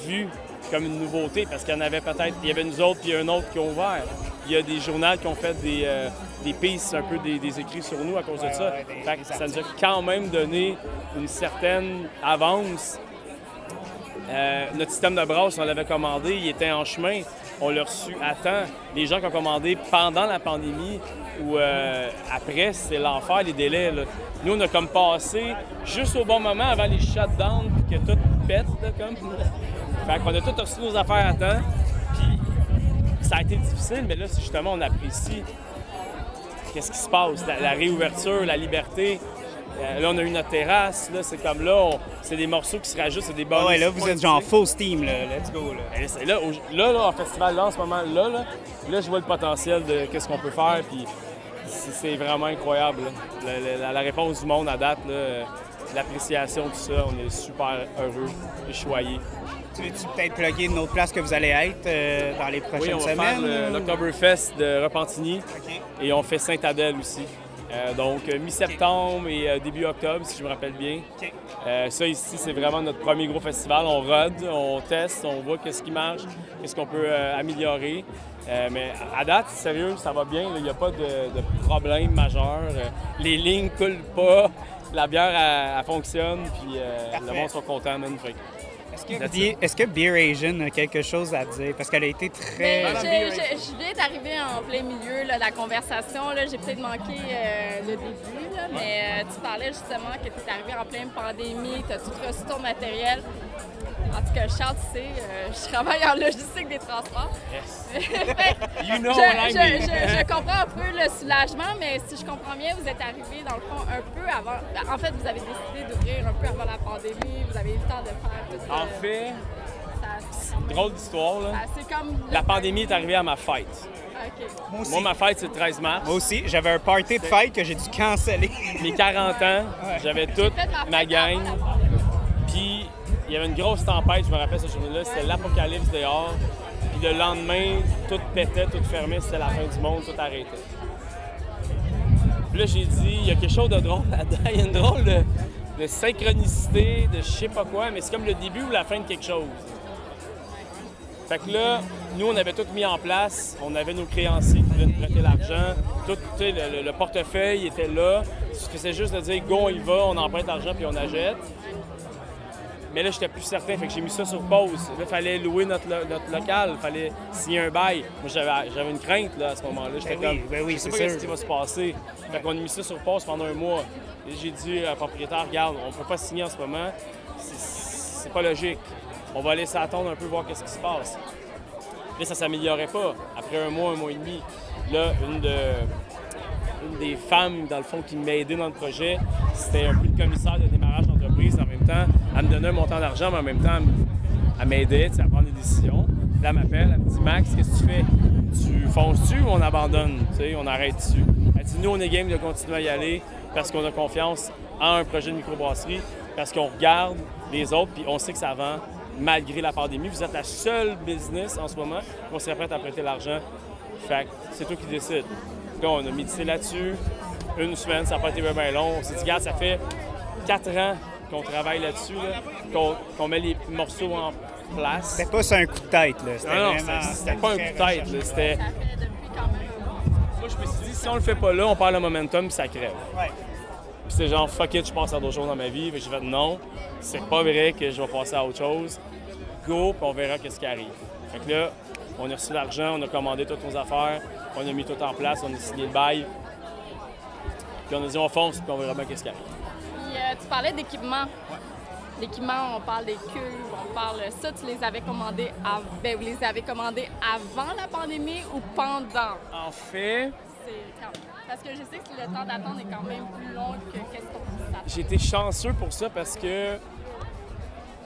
vus comme une nouveauté parce qu'il y en avait peut-être, il y avait nous autres puis un autre qui ont ouvert. Il y a des journaux qui ont fait des, euh, des pistes, un peu des, des écrits sur nous à cause de ça. Fait que ça nous a quand même donné une certaine avance. Euh, notre système de brasse, on l'avait commandé, il était en chemin. On l'a reçu à temps. Les gens qui ont commandé pendant la pandémie ou euh, après, c'est l'enfer, les délais. là. Nous, on a comme passé juste au bon moment avant les shutdowns, puis que tout pète, là, comme. Fait qu'on a tout reçu nos affaires à temps. Ça a été difficile, mais là, c'est justement, on apprécie qu'est-ce qui se passe, la, la réouverture, la liberté. Euh, là, on a eu notre terrasse, là, c'est comme là, on- c'est des morceaux qui se rajoutent, c'est des bonus. Ah ouais, là, vous êtes genre full steam, là. Let's go, là. Et c'est là, au- là, là, en festival, là, en ce moment, là, là, là, je vois le potentiel de qu'est-ce qu'on peut faire, puis c'est vraiment incroyable. La, la- la réponse du monde à date, euh, l'appréciation, tout ça, on est super heureux et choyés. Tu veux-tu peut-être plugger une autre place que vous allez être euh, dans les Oui, prochaines on va semaines? faire l'Octoberfest de Repentigny et on fait Saint-Adèle aussi. Euh, donc, euh, mi-septembre et euh, début octobre, si je me rappelle bien. Euh, ça ici, c'est vraiment notre premier gros festival. On rode, on teste, on voit qu'est-ce qui marche, qu'est-ce qu'on peut améliorer. Mais à date, sérieux, ça va bien. Il n'y a pas de, de problème majeur. Les lignes coulent pas. La bière, elle, elle fonctionne. Puis le monde sont contents. Fait que- Est-ce que, Beer- est-ce que Beer Asian a quelque chose à dire? Parce qu'elle a été très... Ben, je, je- je viens d'arriver en plein milieu là, de la conversation. là. J'ai peut-être manqué euh, le début, là, mais euh, tu parlais justement que tu es arrivé en pleine pandémie, tu as tout reçu ton matériel. En tout cas, Charles, tu sais, euh, je travaille en logistique des transports. [LAUGHS] Fait que You know je, what I je- mean. je- je comprends un peu le soulagement, mais si je comprends bien, vous êtes arrivé dans le fond un peu avant. En fait, vous avez décidé d'ouvrir un peu avant la pandémie, vous avez eu le temps de faire tout En euh, fait, ça- drôle d'histoire. là. ça- C'est comme. La pandémie est arrivée à ma fête. OK. Moi aussi. Moi, ma fête, c'est le 13 mars. Moi aussi, j'avais un party de fête que j'ai dû canceller. Mes 40 ans, j'avais toute ma ma fête gang. Puis il y avait une grosse tempête, je me rappelle cette journée-là, c'était l'apocalypse dehors. Puis le lendemain, tout pétait, tout fermait, c'était la fin du monde, tout arrêtait. Puis là, j'ai dit, il y a quelque chose de drôle là-dedans, il y a une drôle de, synchronicité, de je sais pas quoi, mais c'est comme le début ou la fin de quelque chose. Fait que là, nous, on avait tout mis en place. On avait nos créanciers qui voulaient nous prêter l'argent. Tout, le- le portefeuille était là. Il suffisait juste de dire, go, on y va, on emprunte l'argent puis on achète. Mais là, j'étais plus certain, fait que j'ai mis ça sur pause. Là, il fallait louer notre, lo- notre local, il fallait signer un bail. Moi, j'avais, une crainte là, à ce moment-là. J'étais Ben oui, comme, ben oui, je sais pas qu'est-ce sûr. qui va se passer. Fait qu'on a mis ça sur pause pendant un mois. J'ai dit à propriétaire, regarde, on peut pas signer en ce moment. C'est, c'est pas logique. On va laisser attendre un peu, voir qu'est-ce qui se passe. Là, ça s'améliorait pas. Après un mois, un mois et demi, là, une, de, une des femmes, dans le fond, qui m'a aidé dans le projet, c'était un peu le commissaire de démarrage d'entreprise. En même temps, elle me un montant d'argent, mais en même temps, elle m'aidait à prendre des décisions. Là, elle m'appelle, elle me dit Max, qu'est-ce que tu fais? Tu fonces-tu ou on abandonne? Tu sais, On arrête dessus. Elle dit Nous, on est game de continuer à y aller parce qu'on a confiance en un projet de microbrasserie, parce qu'on regarde les autres, puis on sait que ça vend malgré la pandémie. Vous êtes la seule business en ce moment qu'on serait prête à prêter l'argent. Fait c'est toi qui décides. Là, on a médité là-dessus. Une semaine, ça n'a pas été bien long. On s'est dit, regarde, ça fait quatre ans qu'on travaille là-dessus, là, qu'on met les morceaux en place. C'était pas sur un coup de tête, là. C'était Non, c'était- pas un coup de tête. là. C'était... Ça fait depuis quand même un mois. Moi, je me suis dit, si on le fait pas là, on perd le momentum puis ça crève. Ouais. Puis c'est genre, fuck it, je passe à d'autres choses dans ma vie. J'ai fait non, c'est pas vrai que je vais passer à autre chose. Go, puis on verra qu'est-ce qui arrive. Fait que là, on a reçu l'argent, on a commandé toutes nos affaires, on a mis tout en place, on a signé le bail. Puis on a dit, on fonce, puis on verra bien qu'est-ce qui arrive. Euh, tu parlais d'équipement. L'équipement, on parle des cuves, on parle ça, tu les avais commandés av- ben, vous les avez commandés avant la pandémie ou pendant? En fait, quand- Parce que je sais que le temps d'attente est quand même plus long que qu'est-ce qu'on s'attend. j'ai été chanceux pour ça parce que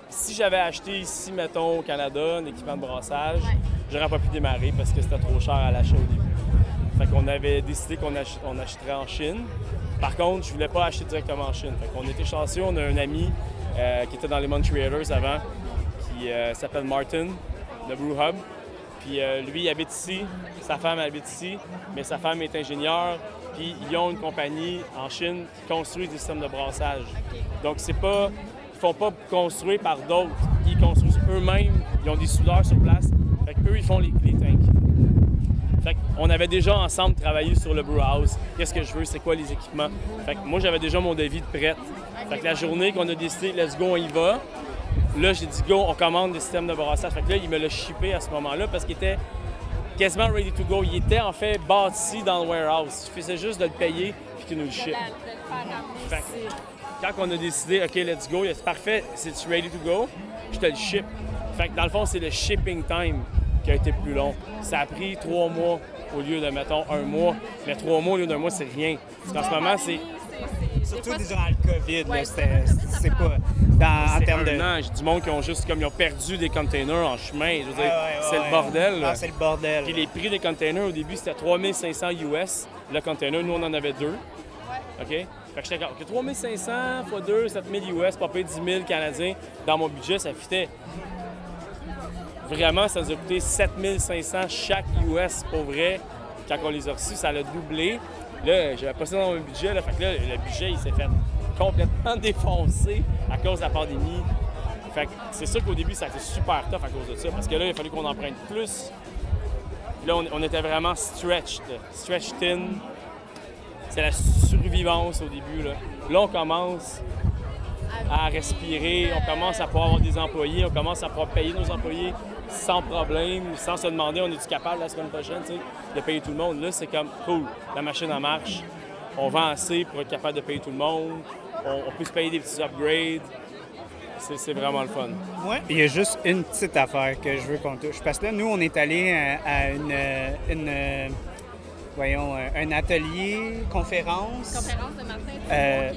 si j'avais acheté ici, mettons, au Canada, un équipement de brassage, Ouais. j'aurais pas pu démarrer parce que c'était trop cher à l'achat au début. Fait qu'on avait décidé qu'on ach- achèterait en Chine. Par contre, je voulais pas acheter directement en Chine. Qu'on était chanceux. On a un ami euh, qui était dans les Montrealers avant, qui euh, s'appelle Martin, de Brew Hub. Puis euh, lui, il habite ici, sa femme habite ici, mais sa femme est ingénieure. Puis ils ont une compagnie en Chine qui construit des systèmes de brassage. Donc c'est pas, ils font pas construire par d'autres, ils construisent eux-mêmes. Ils ont des soudeurs sur place. Fait qu'eux, ils font les tanks. On avait déjà ensemble travaillé sur le brew house. Qu'est-ce que je veux, c'est quoi les équipements? Fait que moi, j'avais déjà mon devis de prête. Fait que la journée qu'on a décidé, let's go, on y va. Là, j'ai dit, go, on commande des systèmes de brassage. Fait que là, il me l'a shippé à ce moment-là parce qu'il était quasiment ready to go. Il était en fait bâti dans le warehouse. Il suffisait juste de le payer puis qu'il nous le ship. Quand on a décidé, OK, let's go, c'est parfait, c'est ready to go, je te le ship. Fait que dans le fond, c'est le shipping time qui a été plus long. Ça a pris trois mois au lieu de, mettons, un mois. Mais trois mois au lieu d'un mois, c'est rien. Parce qu'en ce moment, c'est. Surtout durant le COVID, là, c'était- c'est pas. Dans, en termes de. un an. J'ai du monde qui ont juste comme ils ont perdu des containers en chemin. Je veux dire, Ouais, ouais, c'est ouais. le bordel. Ah, c'est le bordel. Puis les prix des containers au début, c'était 3500 US le container. Nous, on en avait deux. OK? Fait que j'étais comme, OK, 3500 x 2, 7000 US, pas payé 10 000 Canadiens. Dans mon budget, ça fitait. Vraiment, ça nous a coûté 7500 chaque US pour vrai. Quand on les a reçus, ça l'a doublé. Là, j'avais pas ça dans mon budget. Là, fait que là, le budget, il s'est fait complètement [LAUGHS] défoncer à cause de la pandémie. Fait que c'est sûr qu'au début, ça a été super tough à cause de ça. Parce que là, il a fallu qu'on emprunte plus. Là, on, était vraiment stretched. Stretched in. C'est la survivance au début. Là, là on commence à respirer, on commence à pouvoir avoir des employés, on commence à pouvoir payer nos employés sans problème, sans se demander on est-tu capable la semaine prochaine tu sais, de payer tout le monde. Là, c'est comme cool, la machine en marche, on vend assez pour être capable de payer tout le monde, on, on peut se payer des petits upgrades. C'est, c'est vraiment le fun. Ouais. Il y a juste une petite affaire que je veux qu'on touche. Parce que là, nous, on est allé à, à une, euh, une, euh, voyons, euh, un atelier, conférence. Conférence de Martin Euh,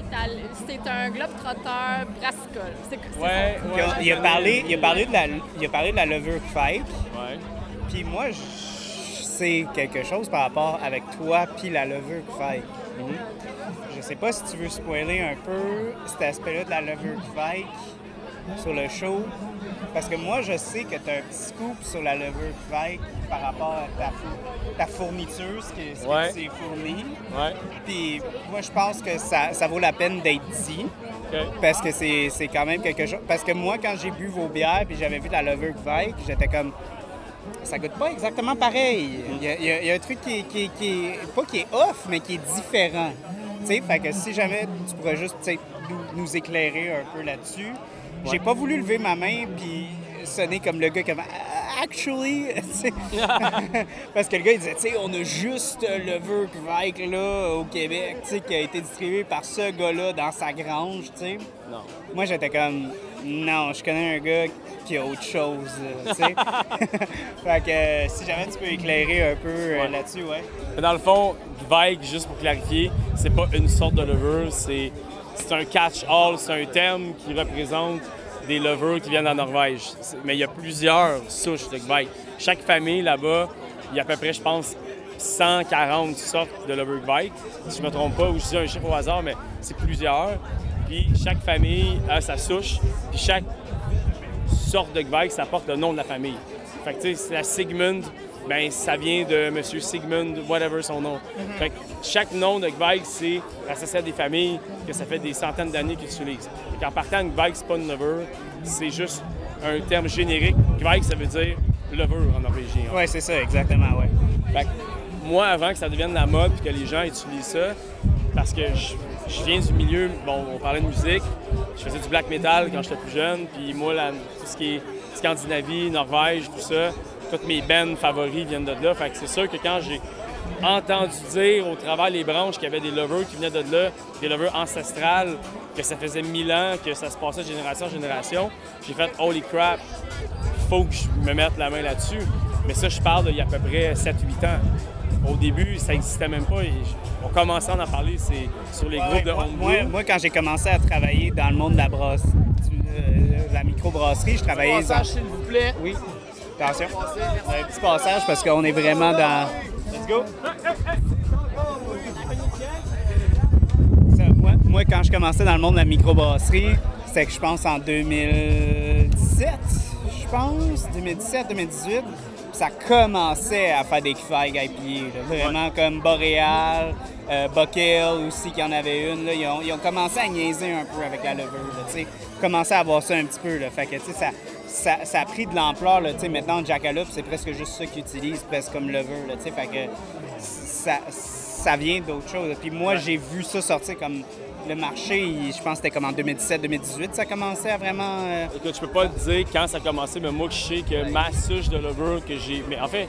c'est un globe-trotteur brassicole. C'est c'est Ouais, son- il, a parlé, il, a parlé de la, il a parlé de la levure fake. Ouais. Puis moi, je sais quelque chose par rapport avec toi puis la levure fake. Je sais pas si tu veux spoiler un peu cet aspect-là de la levure fake sur le show. Parce que moi, je sais que tu as un petit scoop sur la levure fake par rapport à ta, four- ta fourniture, ce que, ce que tu fourni. Ouais. Puis moi, je pense que ça, ça vaut la peine d'être dit. Parce que c'est quand même quelque chose. Parce que moi, quand j'ai bu vos bières puis j'avais vu la levure fake, j'étais comme. Ça goûte pas exactement pareil. Il y a, il y a- il y a un truc qui, est- qui, est- qui est. Pas qui est off, mais qui est différent. Tu sais, fait que si jamais tu pourrais juste nous, nous éclairer un peu là-dessus. J'ai pas voulu lever ma main puis sonner comme le gars qui avait. Actually, [LAUGHS] [LAUGHS] parce que le gars il disait, tu sais, on a juste le levure Kvike là au Québec, tu sais, qui a été distribué par ce gars-là dans sa grange, tu sais. Non. Moi, j'étais comme, non, je connais un gars qui a autre chose, euh, tu sais. [LAUGHS] fait que euh, si jamais tu peux éclairer un peu euh, Ouais. là-dessus, ouais. Mais Dans le fond, Gveik, juste pour clarifier, c'est pas une sorte de levure, c'est c'est un catch-all, c'est un terme qui représente des levures qui viennent en Norvège. C'est- Mais il y a plusieurs souches de Gveik. Chaque famille là-bas, il y a à peu près, je pense, 140 sortes de levure Gveik. Si je me trompe pas, ou je dis un chiffre au hasard, mais c'est plusieurs. Puis chaque famille a sa souche, puis chaque sorte de Gveik, ça porte le nom de la famille. Fait que, tu sais, c'est la Sigmund, ben ça vient de M. Sigmund, whatever son nom. Fait que chaque nom de Gveik, c'est associé à des familles que ça fait des centaines d'années qu'ils utilisent. Fait qu'en partant, Gveik, c'est pas une levure, c'est juste un terme générique. Gveik, ça veut dire levure en norvégien. Ouais, c'est ça, exactement, ouais. Fait que moi, avant que ça devienne la mode puis que les gens utilisent ça, parce que je, je viens du milieu, bon, on parlait de musique, je faisais du black metal quand j'étais plus jeune, puis moi, la- tout ce qui est Scandinavie, Norvège, tout ça, toutes mes bands favoris viennent de là. Fait que c'est sûr que quand j'ai entendu dire au travers les branches qu'il y avait des lovers qui venaient de là, des lovers ancestrales, que ça faisait mille ans, que ça se passait de génération en génération, j'ai fait « Holy crap! » faut que je me mette la main là-dessus. Mais ça, je parle d'il y a à peu près 7-8 ans. Au début, ça n'existait même pas. Et on commençait à en parler c'est sur les groupes de moi, homebrew. moi, moi, quand j'ai commencé à travailler dans le monde de la brosse, euh, la microbrasserie, je travaillais dans... S'il vous plaît. Oui, attention. Un petit passage parce qu'on est vraiment dans... Let's go! Ça, moi, moi, quand je commençais dans le monde de la microbrasserie, c'était que je pense en 2017, je pense, 2017-2018, ça commençait à faire des figues IPA. là. Vraiment comme Boréal, euh, Buckhill aussi, qui en avait une. là. Ils, ont, ils ont commencé à niaiser un peu avec la levure. là, tu sais. Commencé à avoir ça un petit peu. Là. Fait que, tu sais, ça, ça, ça a pris de l'ampleur. là. Tu sais, Maintenant, Jackalope, c'est presque juste ça qu'ils utilisent, presque comme lever. Là, fait que ça, ça vient d'autre chose. Puis moi, j'ai vu ça sortir comme le marché, il- je pense que c'était comme en 2017-2018, ça commençait à vraiment. euh, Écoute, je peux pas te dire quand ça a commencé, mais moi, je sais que ma souche de lover que j'ai. Mais en fait,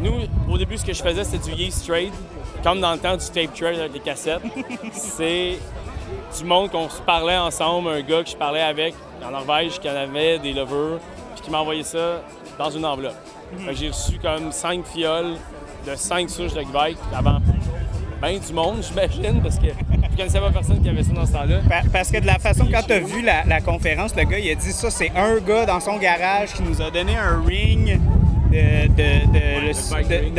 nous, au début, ce que je faisais, c'était du yeast trade, comme dans le temps du tape trade avec les cassettes. [LAUGHS] C'est du monde qu'on se parlait ensemble, un gars que je parlais avec en Norvège qui en avait des lovers, puis qui m'a envoyé ça dans une enveloppe. Que J'ai reçu comme cinq fioles de cinq souches de Gvike avant ben du monde, [LAUGHS] j'imagine, parce que je connaissais pas personne qui avait ça dans ce temps-là. Pa- Parce que de la façon, quand tu as vu la, la conférence, le gars, il a dit ça, c'est un gars dans son garage qui nous a donné un ring de, de,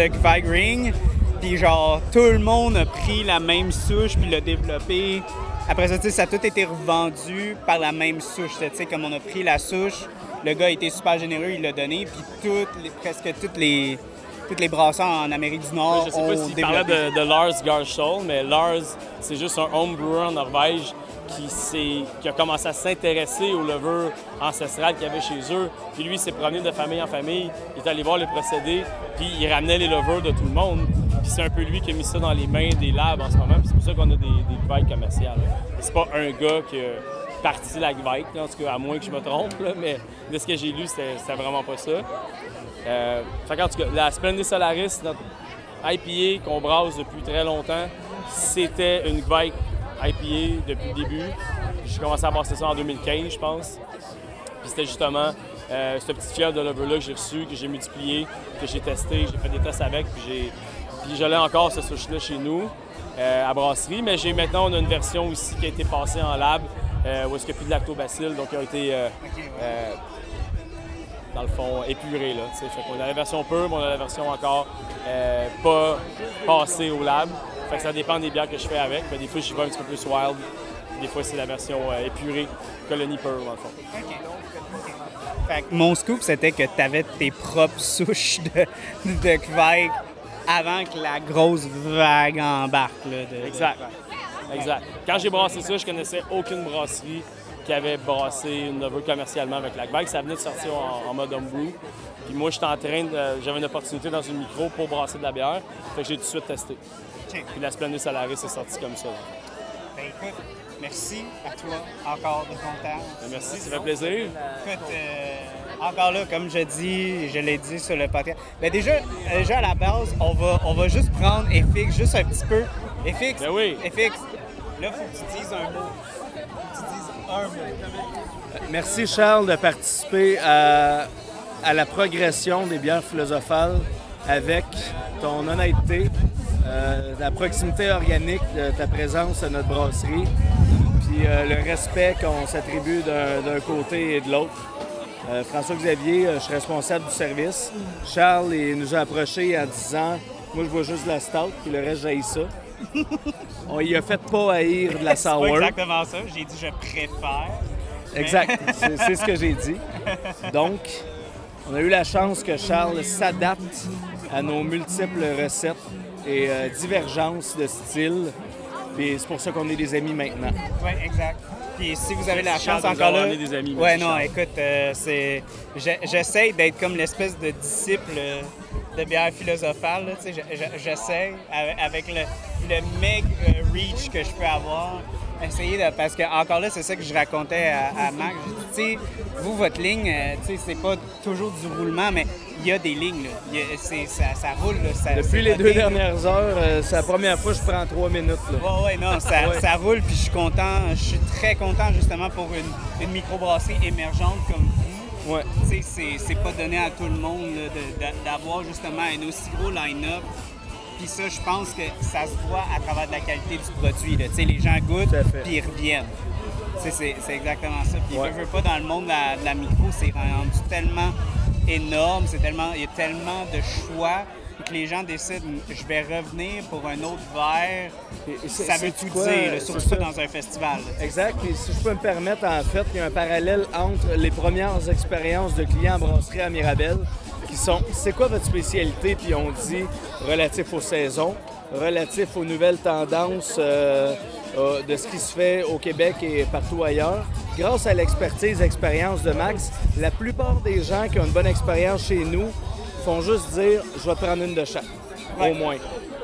de, ring. Puis genre, tout le monde a pris la même souche puis l'a développé. Après ça, ça a tout été revendu par la même souche. Tu sais, comme on a pris la souche, le gars a été super généreux, il l'a donné. Puis toutes les- presque toutes les, toutes les brasseurs en Amérique du Nord Je sais pas s'il parlait de, de Lars Garstol, mais Lars, c'est juste un homebrewer en Norvège qui, a commencé à s'intéresser aux levures ancestrales qu'il y avait chez eux. Puis lui, il s'est promené de famille en famille, il est allé voir les procédés, puis il ramenait les levures de tout le monde. Puis c'est un peu lui qui a mis ça dans les mains des labs en ce moment, c'est pour ça qu'on a des, des commerciales. C'est pas un gars qui a parti la là, en tout cas, à moins que je me trompe, là, mais de ce que j'ai lu, c'était vraiment pas ça. Euh, qu'en tout cas, la Splendid Solaris, notre IPA qu'on brasse depuis très longtemps, c'était une Gvike IPA depuis le début. J'ai commencé à brasser ça en 2015, je pense. Puis c'était justement euh, cette petite fiole de lever-là que j'ai reçue, que j'ai multiplié, que j'ai testé, j'ai fait des tests avec, puis j'ai. Puis je l'ai encore, ce souche-là, chez nous, euh, à brasserie. Mais j'ai maintenant, on a une version aussi qui a été passée en lab, euh, où est-ce qu'il n'y a plus de lactobacilles, donc qui a été. euh, euh, dans le fond, épuré. Là, fait qu'on a la version pure, mais on a la version encore euh, pas passée au lab. Fait que ça dépend des bières que je fais avec. Mais des fois, j'y vais un petit peu plus wild. Des fois, c'est la version euh, épurée, colonie pure, dans le fond. Fait que mon scoop, c'était que tu avais tes propres souches de, de Kvike avant que la grosse vague embarque. Là, de, Exact. Exact. Quand j'ai brassé ça, je connaissais aucune brasserie qui avait brassé une lever commercialement avec la bike. Ça venait de sortir en, en mode homebrew. Puis moi, j'étais en train de. J'avais une opportunité dans une micro pour brasser de la bière. Fait que j'ai tout de suite testé. Puis la Splendid Solaris est sortie comme ça. Ben, écoute, merci à toi encore de ton temps. Ben, Merci, ça fait plaisir. Écoute, euh, encore là, comme je dis, je l'ai dit sur le podcast. Ben déjà, déjà à la base, on va, on va juste prendre FX juste un petit peu. FX, Ben oui. FX, là, faut que tu dises un mot. Faut que tu dises un mot. Merci Charles de participer à, à la progression des bières philosophales avec ton honnêteté, euh, la proximité organique de ta présence à notre brasserie, puis euh, le respect qu'on s'attribue d'un côté et de l'autre. Euh, François-Xavier, euh, je suis responsable du service. Charles il nous a approchés en disant Moi, je vois juste de la stout, puis le reste, j'haïs ça. [LAUGHS] On y a fait pas haïr de la [LAUGHS] C'est sour. exactement ça. J'ai dit je préfère. Exact, [LAUGHS] c'est c'est ce que j'ai dit. Donc, on a eu la chance que Charles s'adapte à nos multiples recettes et euh, divergences de style. Puis c'est pour ça qu'on est des amis maintenant. Oui, exact. Puis si vous avez la chance encore là. des amis, ouais, non, Charles. écoute, euh, c'est. je- J'essaie d'être comme l'espèce de disciple euh, de bière philosophale. là, tu sais, je- je- J'essaie avec, le, le meg euh, reach que je peux avoir. Essayer de. Parce que encore là, c'est ça que je racontais à, à Marc. Tu sais, vous, votre ligne, euh, tu sais, c'est pas toujours du roulement, mais il y a des lignes. Là. A- ça, ça roule. Là, ça- c'est Depuis les deux dernières heures, euh, c'est la première fois que je prends trois minutes. là. Ouais, ouais, non, ça, [LAUGHS] Ouais. ça roule, puis je suis content. Je suis très content justement pour une, une microbrasserie émergente comme vous. Ouais. Tu sais, c'est- pas donné à tout le monde d'avoir justement un aussi gros line-up. Puis ça, je pense que ça se voit à travers de la qualité du produit. là. Les gens goûtent, puis ils reviennent. C'est exactement ça. Puis Ouais. je veux pas dans le monde de la, de la micro, c'est rendu tellement énorme, c'est tellement, il y a tellement de choix que les gens décident, je vais revenir pour un autre verre. Et- et c'est- Ça veut tout quoi, dire, là, surtout ça? dans un festival. là. Exact. Et si je peux me permettre, en fait, il y a un parallèle entre les premières expériences de clients en brasserie à Mirabel, qui sont c'est quoi votre spécialité, puis on dit relatif aux saisons, relatif aux nouvelles tendances euh, euh, de ce qui se fait au Québec et partout ailleurs. grâce à l'expertise, l'expérience de Max, la plupart des gens qui ont une bonne expérience chez nous font juste dire je vais prendre une de chaque, au moins.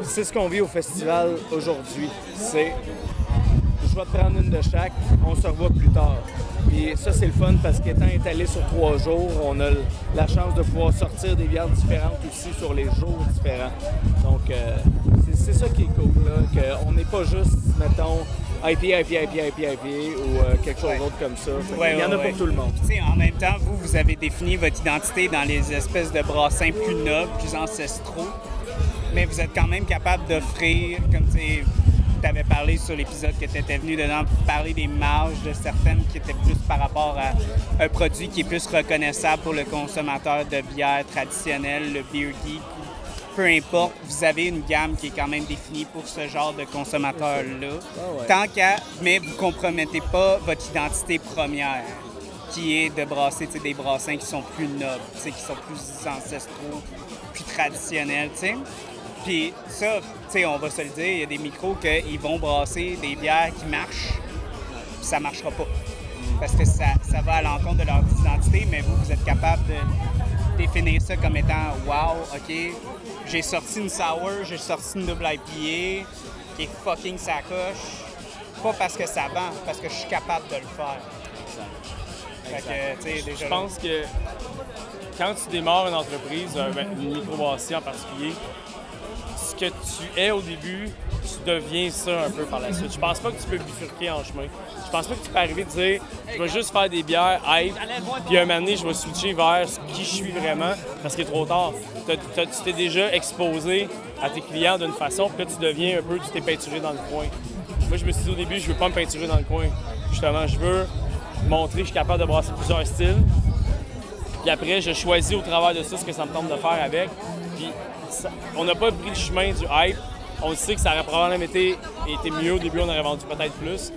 C'est ce qu'on vit au festival aujourd'hui. C'est je vais prendre une de chaque, on se revoit plus tard. Puis ça, c'est le fun parce qu'étant étalé sur trois jours, on a la chance de pouvoir sortir des bières différentes aussi sur les jours différents. Donc, euh, c'est ça qui est cool, là, qu'on n'est pas juste, mettons, IPA, IPA, IPA, IPA, IPA ou euh, quelque chose d'autre comme ça. Ouais, Il y en a ouais, pour tout le monde. Puis, en même temps, vous, vous avez défini votre identité dans les espèces de brassins plus nobles, plus ancestraux, mais vous êtes quand même capable d'offrir, comme tu tu avais parlé sur l'épisode que tu étais venu dedans, parler des marges de certaines qui étaient plus par rapport à un produit qui est plus reconnaissable pour le consommateur de bière traditionnelle, le beer geek. Peu importe, vous avez une gamme qui est quand même définie pour ce genre de consommateur-là. Tant qu'à, mais vous compromettez pas votre identité première, qui est de brasser des brassins qui sont plus nobles, qui sont plus ancestraux, plus traditionnels, sais. Puis ça, tu sais, on va se le dire, il y a des micros qu'ils vont brasser des bières qui marchent, puis ça marchera pas. Parce que ça, ça va à l'encontre de leur identité, mais vous, vous êtes capable de définir ça comme étant Wow, OK, j'ai sorti une sour, j'ai sorti une double IPA qui est fucking sacoche. Pas parce que ça vend, parce que je suis capable de le faire. Fait que, tu sais, déjà. Je pense que quand tu démarres une entreprise, un- une microbrasserie en particulier, que tu es au début, tu deviens ça un peu par la suite. Je pense pas que tu peux bifurquer en chemin. Je pense pas que tu peux arriver et dire je vais juste faire des bières hype, puis un moment donné, je vais switcher vers qui je suis vraiment, parce qu'il est trop tard. Tu t'es déjà exposé à tes clients d'une façon, puis là, tu deviens un peu, tu t'es peinturé dans le coin. Moi, je me suis dit au début, je veux pas me peinturer dans le coin. Justement, je veux montrer que je suis capable de brasser plusieurs styles. Puis après, je choisis au travers de ça ce que ça me tente de faire avec. Puis ça- on n'a pas pris le chemin du hype. On sait que ça aurait probablement été, été mieux au début, on aurait vendu peut-être plus.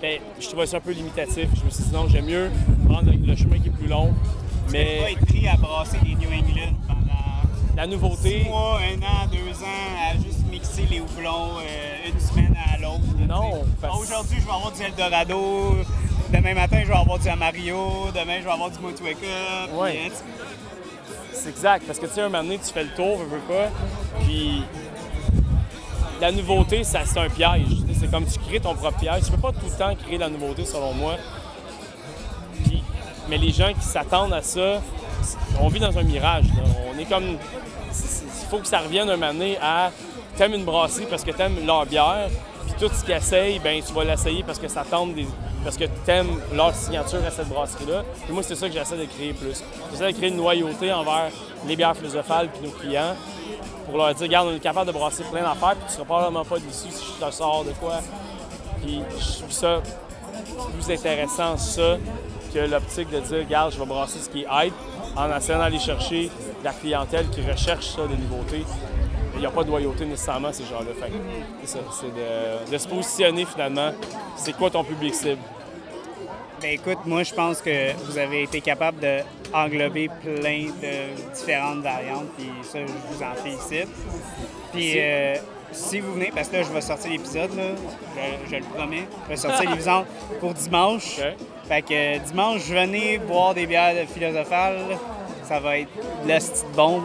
Ben, je trouvais ça un peu limitatif. Je me suis dit non, j'aime mieux prendre le, chemin qui est plus long. pas Mais être pris à brasser des New England pendant la nouveauté, six mois, un an, deux ans, à juste mixer les houblons euh, une semaine à l'autre. Non, tu parce- Aujourd'hui, je vais avoir du Eldorado. Demain matin, je vais avoir du Amario. Demain, je vais avoir du Motueka. Ouais. C'est exact. Parce que tu sais, un moment donné, tu fais le tour, veux, pas. Puis la nouveauté, c'est un piège. C'est comme tu crées ton propre piège. Tu peux pas tout le temps créer la nouveauté, selon moi. Puis- mais les gens qui s'attendent à ça, on vit dans un mirage. On est comme. Il faut que ça revienne un moment donné à t'aimes une brasserie parce que t'aimes leur bière, tout ce qu'ils essayent, ben tu vas l'essayer parce que ça des. Parce que t'aimes leur signature à cette brasserie-là. Et moi, c'est ça que j'essaie de créer plus. J'essaie de créer une loyauté envers les bières philosophales puis nos clients pour leur dire, regarde, on est capable de brasser plein d'affaires, puis tu seras probablement pas déçu si je te sors de quoi. Puis je trouve ça plus intéressant, ça, que l'optique de dire, regarde, je vais brasser ce qui est hype, en essayant d'aller chercher la clientèle qui recherche ça, des nouveautés. Il n'y a pas de loyauté nécessairement, ces gens-là. Fait que C'est ça, c'est de, de se positionner finalement. C'est quoi ton public cible? Ben écoute, moi je pense que vous avez été capable d'englober plein de différentes variantes, puis ça, je vous en félicite. Puis euh, si vous venez, parce que là, je vais sortir l'épisode, là, je, je le promets, je vais sortir [LAUGHS] l'épisode pour dimanche. Fait que dimanche, venez boire des bières philosophales, ça va être de la petite bombe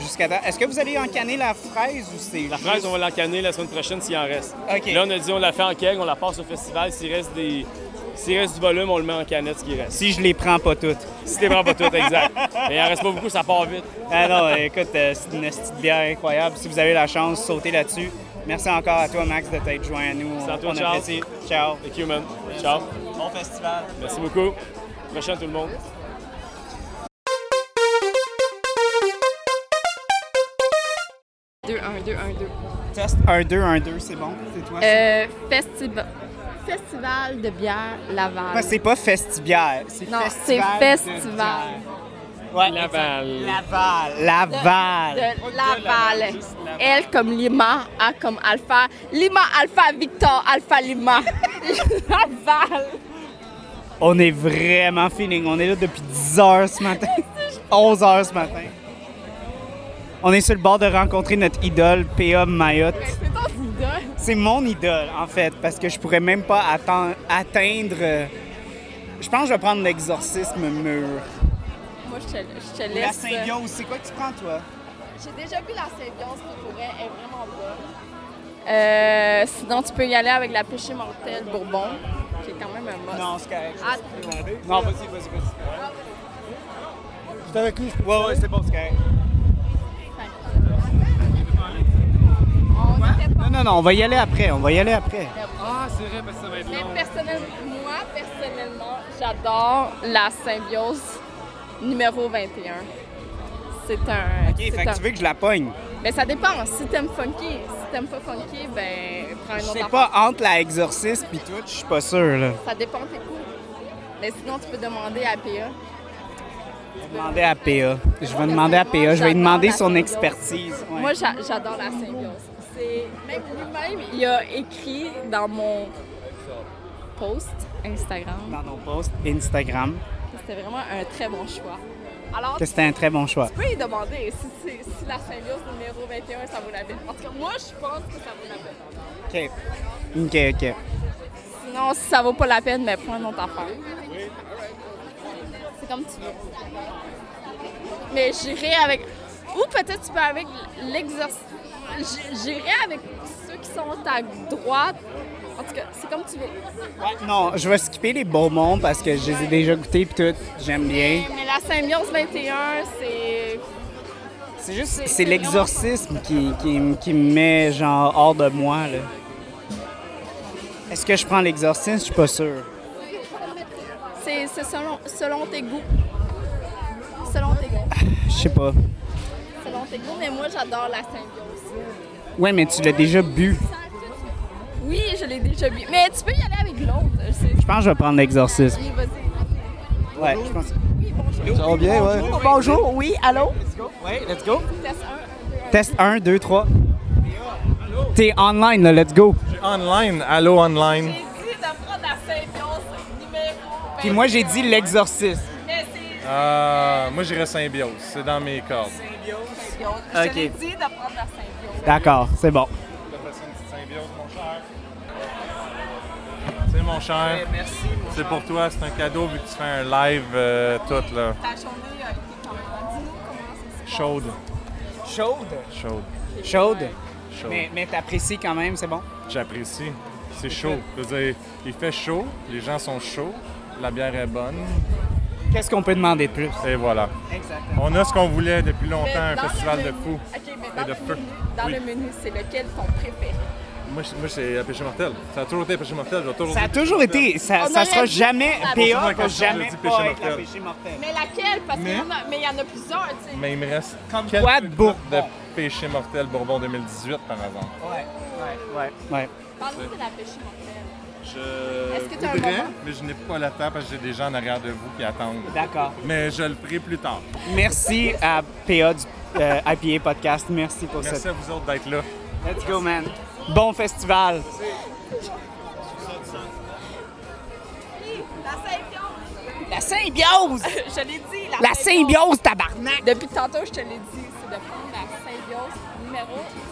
jusqu'à. Est-ce que vous allez encanner la fraise ou c'est La juste- fraise, on va l'encanner la semaine prochaine s'il en reste. Là, on a dit on la fait en keg, on la passe au festival. S'il reste, des... S'il reste du volume, on le met en canette, ce qui reste. Si je les prends pas toutes. Si t'es vraiment pas tout, exact. [LAUGHS] Mais il en reste pas beaucoup, ça part vite. Ah non, écoute, euh, c'est une petite bière incroyable. Si vous avez la chance, sautez là-dessus. Merci encore à toi, Max, de t'être joint à nous. Merci à toi, On Charles. apprécie. Ciao. Thank you, man. Ciao. Bon festival. Merci beaucoup. Prochaine, tout le monde. Deux, un, deux, un, deux. Test 1, 2, 1, 2, c'est bon? C'est toi? Euh, festival. Festival de bière Laval. Ouais, c'est pas festibière, c'est Non, festival. c'est de festival. bière. Ouais, Laval. Laval. Laval. de Laval. L comme Lima, A comme Alpha. Lima, Alpha, Victor, Alpha, Lima. [LAUGHS] Laval. On est vraiment feeling. On est là depuis 10 heures ce matin. [LAUGHS] 11 heures ce matin. On est sur le bord de rencontrer notre idole, P.A. Mayotte. C'est ton idole. C'est mon idole, en fait, parce que je pourrais même pas atteindre euh, Je pense que je vais prendre l'exorcisme mûr. Moi, je te, je te La laisse. symbiose, c'est quoi que tu prends, toi? J'ai déjà vu la symbiose, qui pour elle est vraiment bonne. Euh, sinon, tu peux y aller avec la péché mortelle Bourbon, qui est quand même un must. Non, c'est correct. Ah, Non, vas-y, vas-y, vas-y. C'est avec lui? Ouais, ouais, c'est bon, c'est correct. Pas- Non, non, non, on va y aller après, on va y aller après. Ah, c'est vrai, parce que ça va être Mais long. personnellement, moi, personnellement, j'adore la symbiose numéro 21. C'est un. OK, fait un- que tu veux que je la pogne? Mais ça dépend. Si t'aimes funky, si t'aimes pas funky, ben, prends un Je autre sais affaire. pas, entre la exorcisme pis tout, je suis pas sûr, là. Ça dépend tes coups. Mais sinon, tu peux demander à PA. Demander à PA. Je vais demander à PA, je vais demander son expertise. Ouais. Moi, j'a- j'adore la symbiose. C'est même lui-même, il a écrit dans mon post Instagram Dans nos posts Instagram, que c'était vraiment un très bon choix. Alors, que c'était un très bon choix. tu peux lui demander si, c'est- si la symbiose numéro 21, ça vaut la peine. En tout cas, moi, je pense que ça vaut la peine. OK. OK, OK. Sinon, si ça vaut pas la peine, mais prends une autre affaire. C'est comme tu veux. Mais j'irai avec. Ou peut-être tu peux avec l'exercice. J'irai avec ceux qui sont à droite. En tout cas, c'est comme tu veux. Ouais, non, je vais skipper les Beaumont parce que je les ai déjà goûtés pis tout. J'aime bien. Mais, mais la symbiose 21, c'est. C'est juste, c'est l'exorcisme qui, qui, qui me met genre hors de moi, là. Est-ce que je prends l'exorcisme? Je suis pas sûr. C'est c'est selon, selon tes goûts. Selon tes goûts. Je sais pas. Tes goûts, mais moi, j'adore la symbiose. Ouais, mais tu l'as déjà bu. Oui, je l'ai déjà bu. Mais tu peux y aller avec l'autre. C'est- Je pense que je vais prendre l'exorcisme. Oui, vas-y. Ouais, je pense. Oui, bonjour. Ça va bien, ouais. Bonjour, oui, allô? Ouais, let's go. Test un. Test 1, 2, 3. T'es online, là, let's go. Online, allô online. J'ai dit de prendre la symbiose numéro. Puis moi, j'ai dit l'exorcisme. Mais c'est. Euh, moi, j'irais symbiose. C'est dans mes cordes. Je Ok. te l'ai dit de prendre la symbiose. D'accord, c'est bon. Je te fais ça une petite symbiose, mon cher. Sais, mon cher, Merci. c'est pour toi. C'est un cadeau vu que tu fais un live euh, tout, là. Ta journée a été comment? Dis-nous comment c'est Chaude. Chaude? Chaude. Chaude? Chaude. Mais, mais t'apprécies quand même, c'est bon? J'apprécie. C'est chaud. Je veux dire, il fait chaud, les gens sont chauds, la bière est bonne, Qu'est-ce qu'on peut demander de plus? et voilà. Exactement. On a ce qu'on voulait depuis longtemps, un festival de mais Et dans, de le, feu. menu, dans Oui. le menu, c'est lequel ton préféré? Moi, moi c'est péché mortel. Ça a toujours été péché mortel. toujours Ça a toujours péché mortel. été. Ça, sera dit jamais. la PA va jamais pas péché être la mortel. péché mortel. Mais laquelle? Parce qu'il Mais- y, en a- mais? il y en a plusieurs, tu sais. Mais il me reste Comme quelques quoi de Bourbon? de péché mortel Bourbon 2018, par exemple. Ouais, ouais, ouais. ouais. Parle-nous de la pêche mortelle. Je Est-ce que voudrais, mais je n'ai pas le temps parce que j'ai des gens en arrière de vous qui attendent. D'accord. Mais je le ferai plus tard. Merci à PA du euh, IPA Podcast. Merci pour Merci ça. à vous autres d'être là. Let's go, man. Bon festival. La symbiose! La symbiose! [LAUGHS] je l'ai dit, la, La symbiose, tabarnak! Depuis tantôt, je te l'ai dit, c'est de prendre la symbiose numéro 21.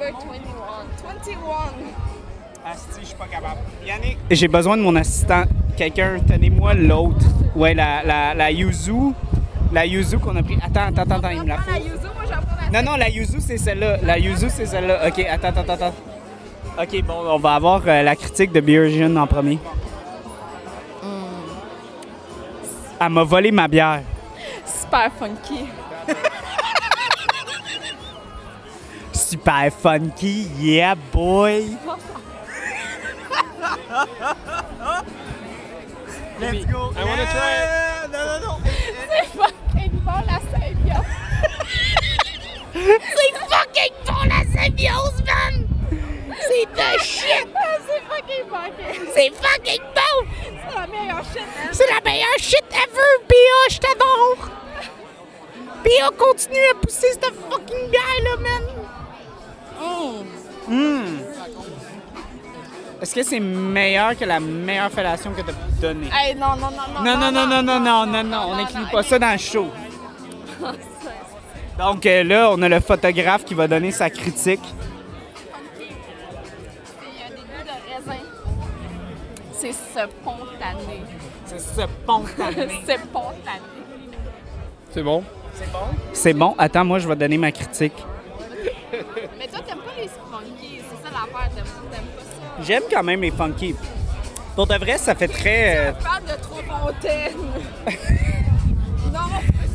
Number 21. 21! Asti, je suis pas capable. Yannick? J'ai besoin de mon assistant. Quelqu'un, tenez-moi l'autre. Ouais, la, la, la Yuzu. La Yuzu qu'on a pris. Attends, attends, attends, attends, il me la faut. la yuzu, moi j'en prends la Non, non, la Yuzu, c'est celle-là. La Yuzu, c'est celle-là. OK, attends, attends, attends. OK, bon, on va avoir euh, la critique de Beergen en premier. Elle m'a volé ma bière. super funky. Super funky, yeah, boy! Let's go! I wanna try it. Non, non, non! C'est fucking bon la symbiose! [LAUGHS] C'est fucking bon la symbiose, man! C'est de [LAUGHS] shit! c'est fucking funky! C'est fucking bon! C'est la meilleure shit, hein? C'est la meilleure shit ever, P.A. Je t'adore! P.A. continue à pousser cette fucking bière-là, man! Hum. Est-ce que c'est meilleur que la meilleure fellation que t'as pu donner? Hey, non, non, non, non. Non, non, non, non, non, non, non, non, on n'inclut pas ça dans le show. Donc euh, là, on a le photographe qui va donner sa critique. Il y a des goûts de raisin. C'est spontané. C'est spontané. C'est spontané. C'est bon? C'est bon. Attends, moi, je vais donner ma critique. [LAUGHS] Mais toi, t'aimes pas les funky, c'est ça l'affaire, t'aimes t'aimes pas ça? J'aime quand même les funky. Pour de vrai, ça fait très... parles de trop fontaine. [LAUGHS] non.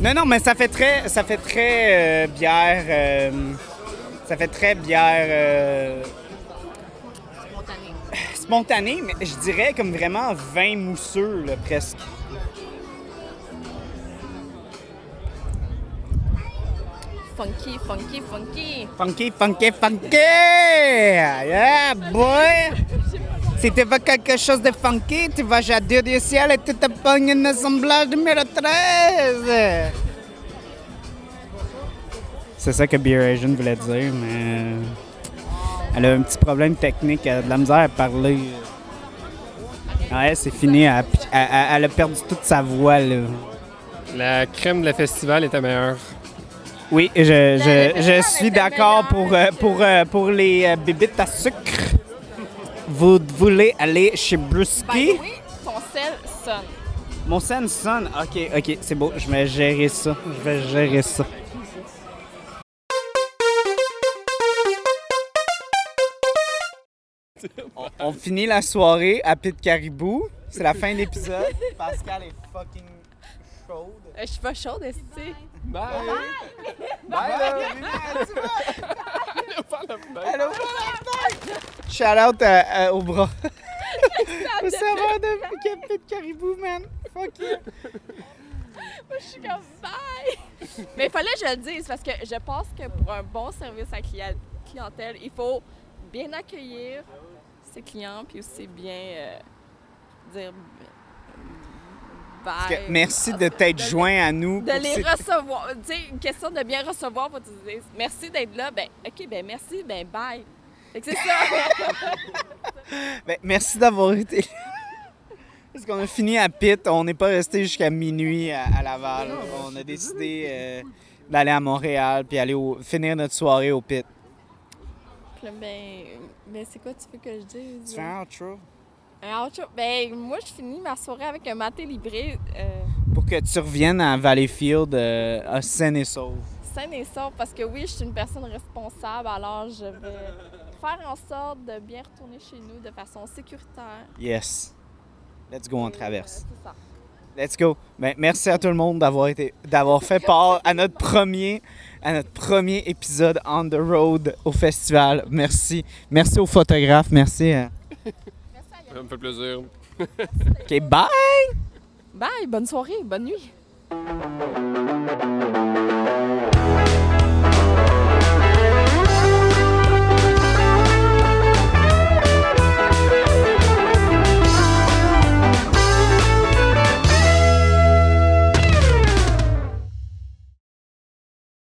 Non, non, mais ça fait très, ça fait très euh, bière. euh, ça fait très bière euh, Spontané. spontanée, mais je dirais comme vraiment vin mousseux, là, presque. Funky, funky, funky. Funky, funky, funky! Yeah, boy! Si tu veux quelque chose de funky, tu vas jadir du ciel et tu te pognes un assemblage numéro 13! C'est ça que Beer Asian voulait dire, mais. Elle a un petit problème technique, elle a de la misère à parler. Ouais, c'est fini, elle, a- elle- elle a perdu toute sa voix, là. La crème de la festival était meilleure. Oui, je, je, je suis d'accord pour, euh, pour, euh, pour les euh, bébites à sucre. Vous voulez aller chez Brusky? way, ton sel sonne. Mon scène sonne? OK, OK, c'est beau. Je vais gérer ça. Je vais gérer ça. On, on finit la soirée à Pit Caribou. C'est la fin de l'épisode. Pascal est fucking chaude. Euh, Je suis pas chaude, est-ce que tu sais? Bye! Bye, là. Elle ouvre la fenêtre. Shout out à- à- au bras. [LAUGHS] Au serveur de Caribou, man. Fuck you. Je suis comme bye! Mais il fallait que je le dise parce que je pense que pour un bon service à clientèle, il faut bien accueillir ses clients puis aussi bien euh, dire merci de t'être joint à nous. De les recevoir. Tu sais, une question de bien recevoir pour te dire merci d'être là. Ben, OK, ben merci, ben bye. Fait que c'est ça. [LAUGHS] Ben, merci d'avoir été. Parce qu'on a fini à Pitt, on n'est pas resté jusqu'à minuit à, à Laval. On a décidé euh, d'aller à Montréal puis aller au- finir notre soirée au Pitt. Ben, ben c'est quoi tu veux que je dise? Tu fais un outro? Un outro? Ben, moi, je finis ma soirée avec un maté libré euh, Pour que tu reviennes à Valleyfield euh, à saine et sauve. sain et sauf parce que oui, je suis une personne responsable, alors je vais [LAUGHS] faire en sorte de bien retourner chez nous de façon sécuritaire. Yes. Let's go, on traverse. euh, c'est ça. Let's go. Ben, merci à tout le monde d'avoir été d'avoir fait part à notre premier à notre premier épisode on the road au festival. Merci. Merci aux photographes. Merci. euh. Ça me fait plaisir. OK, bye! Bye, bonne soirée, bonne nuit.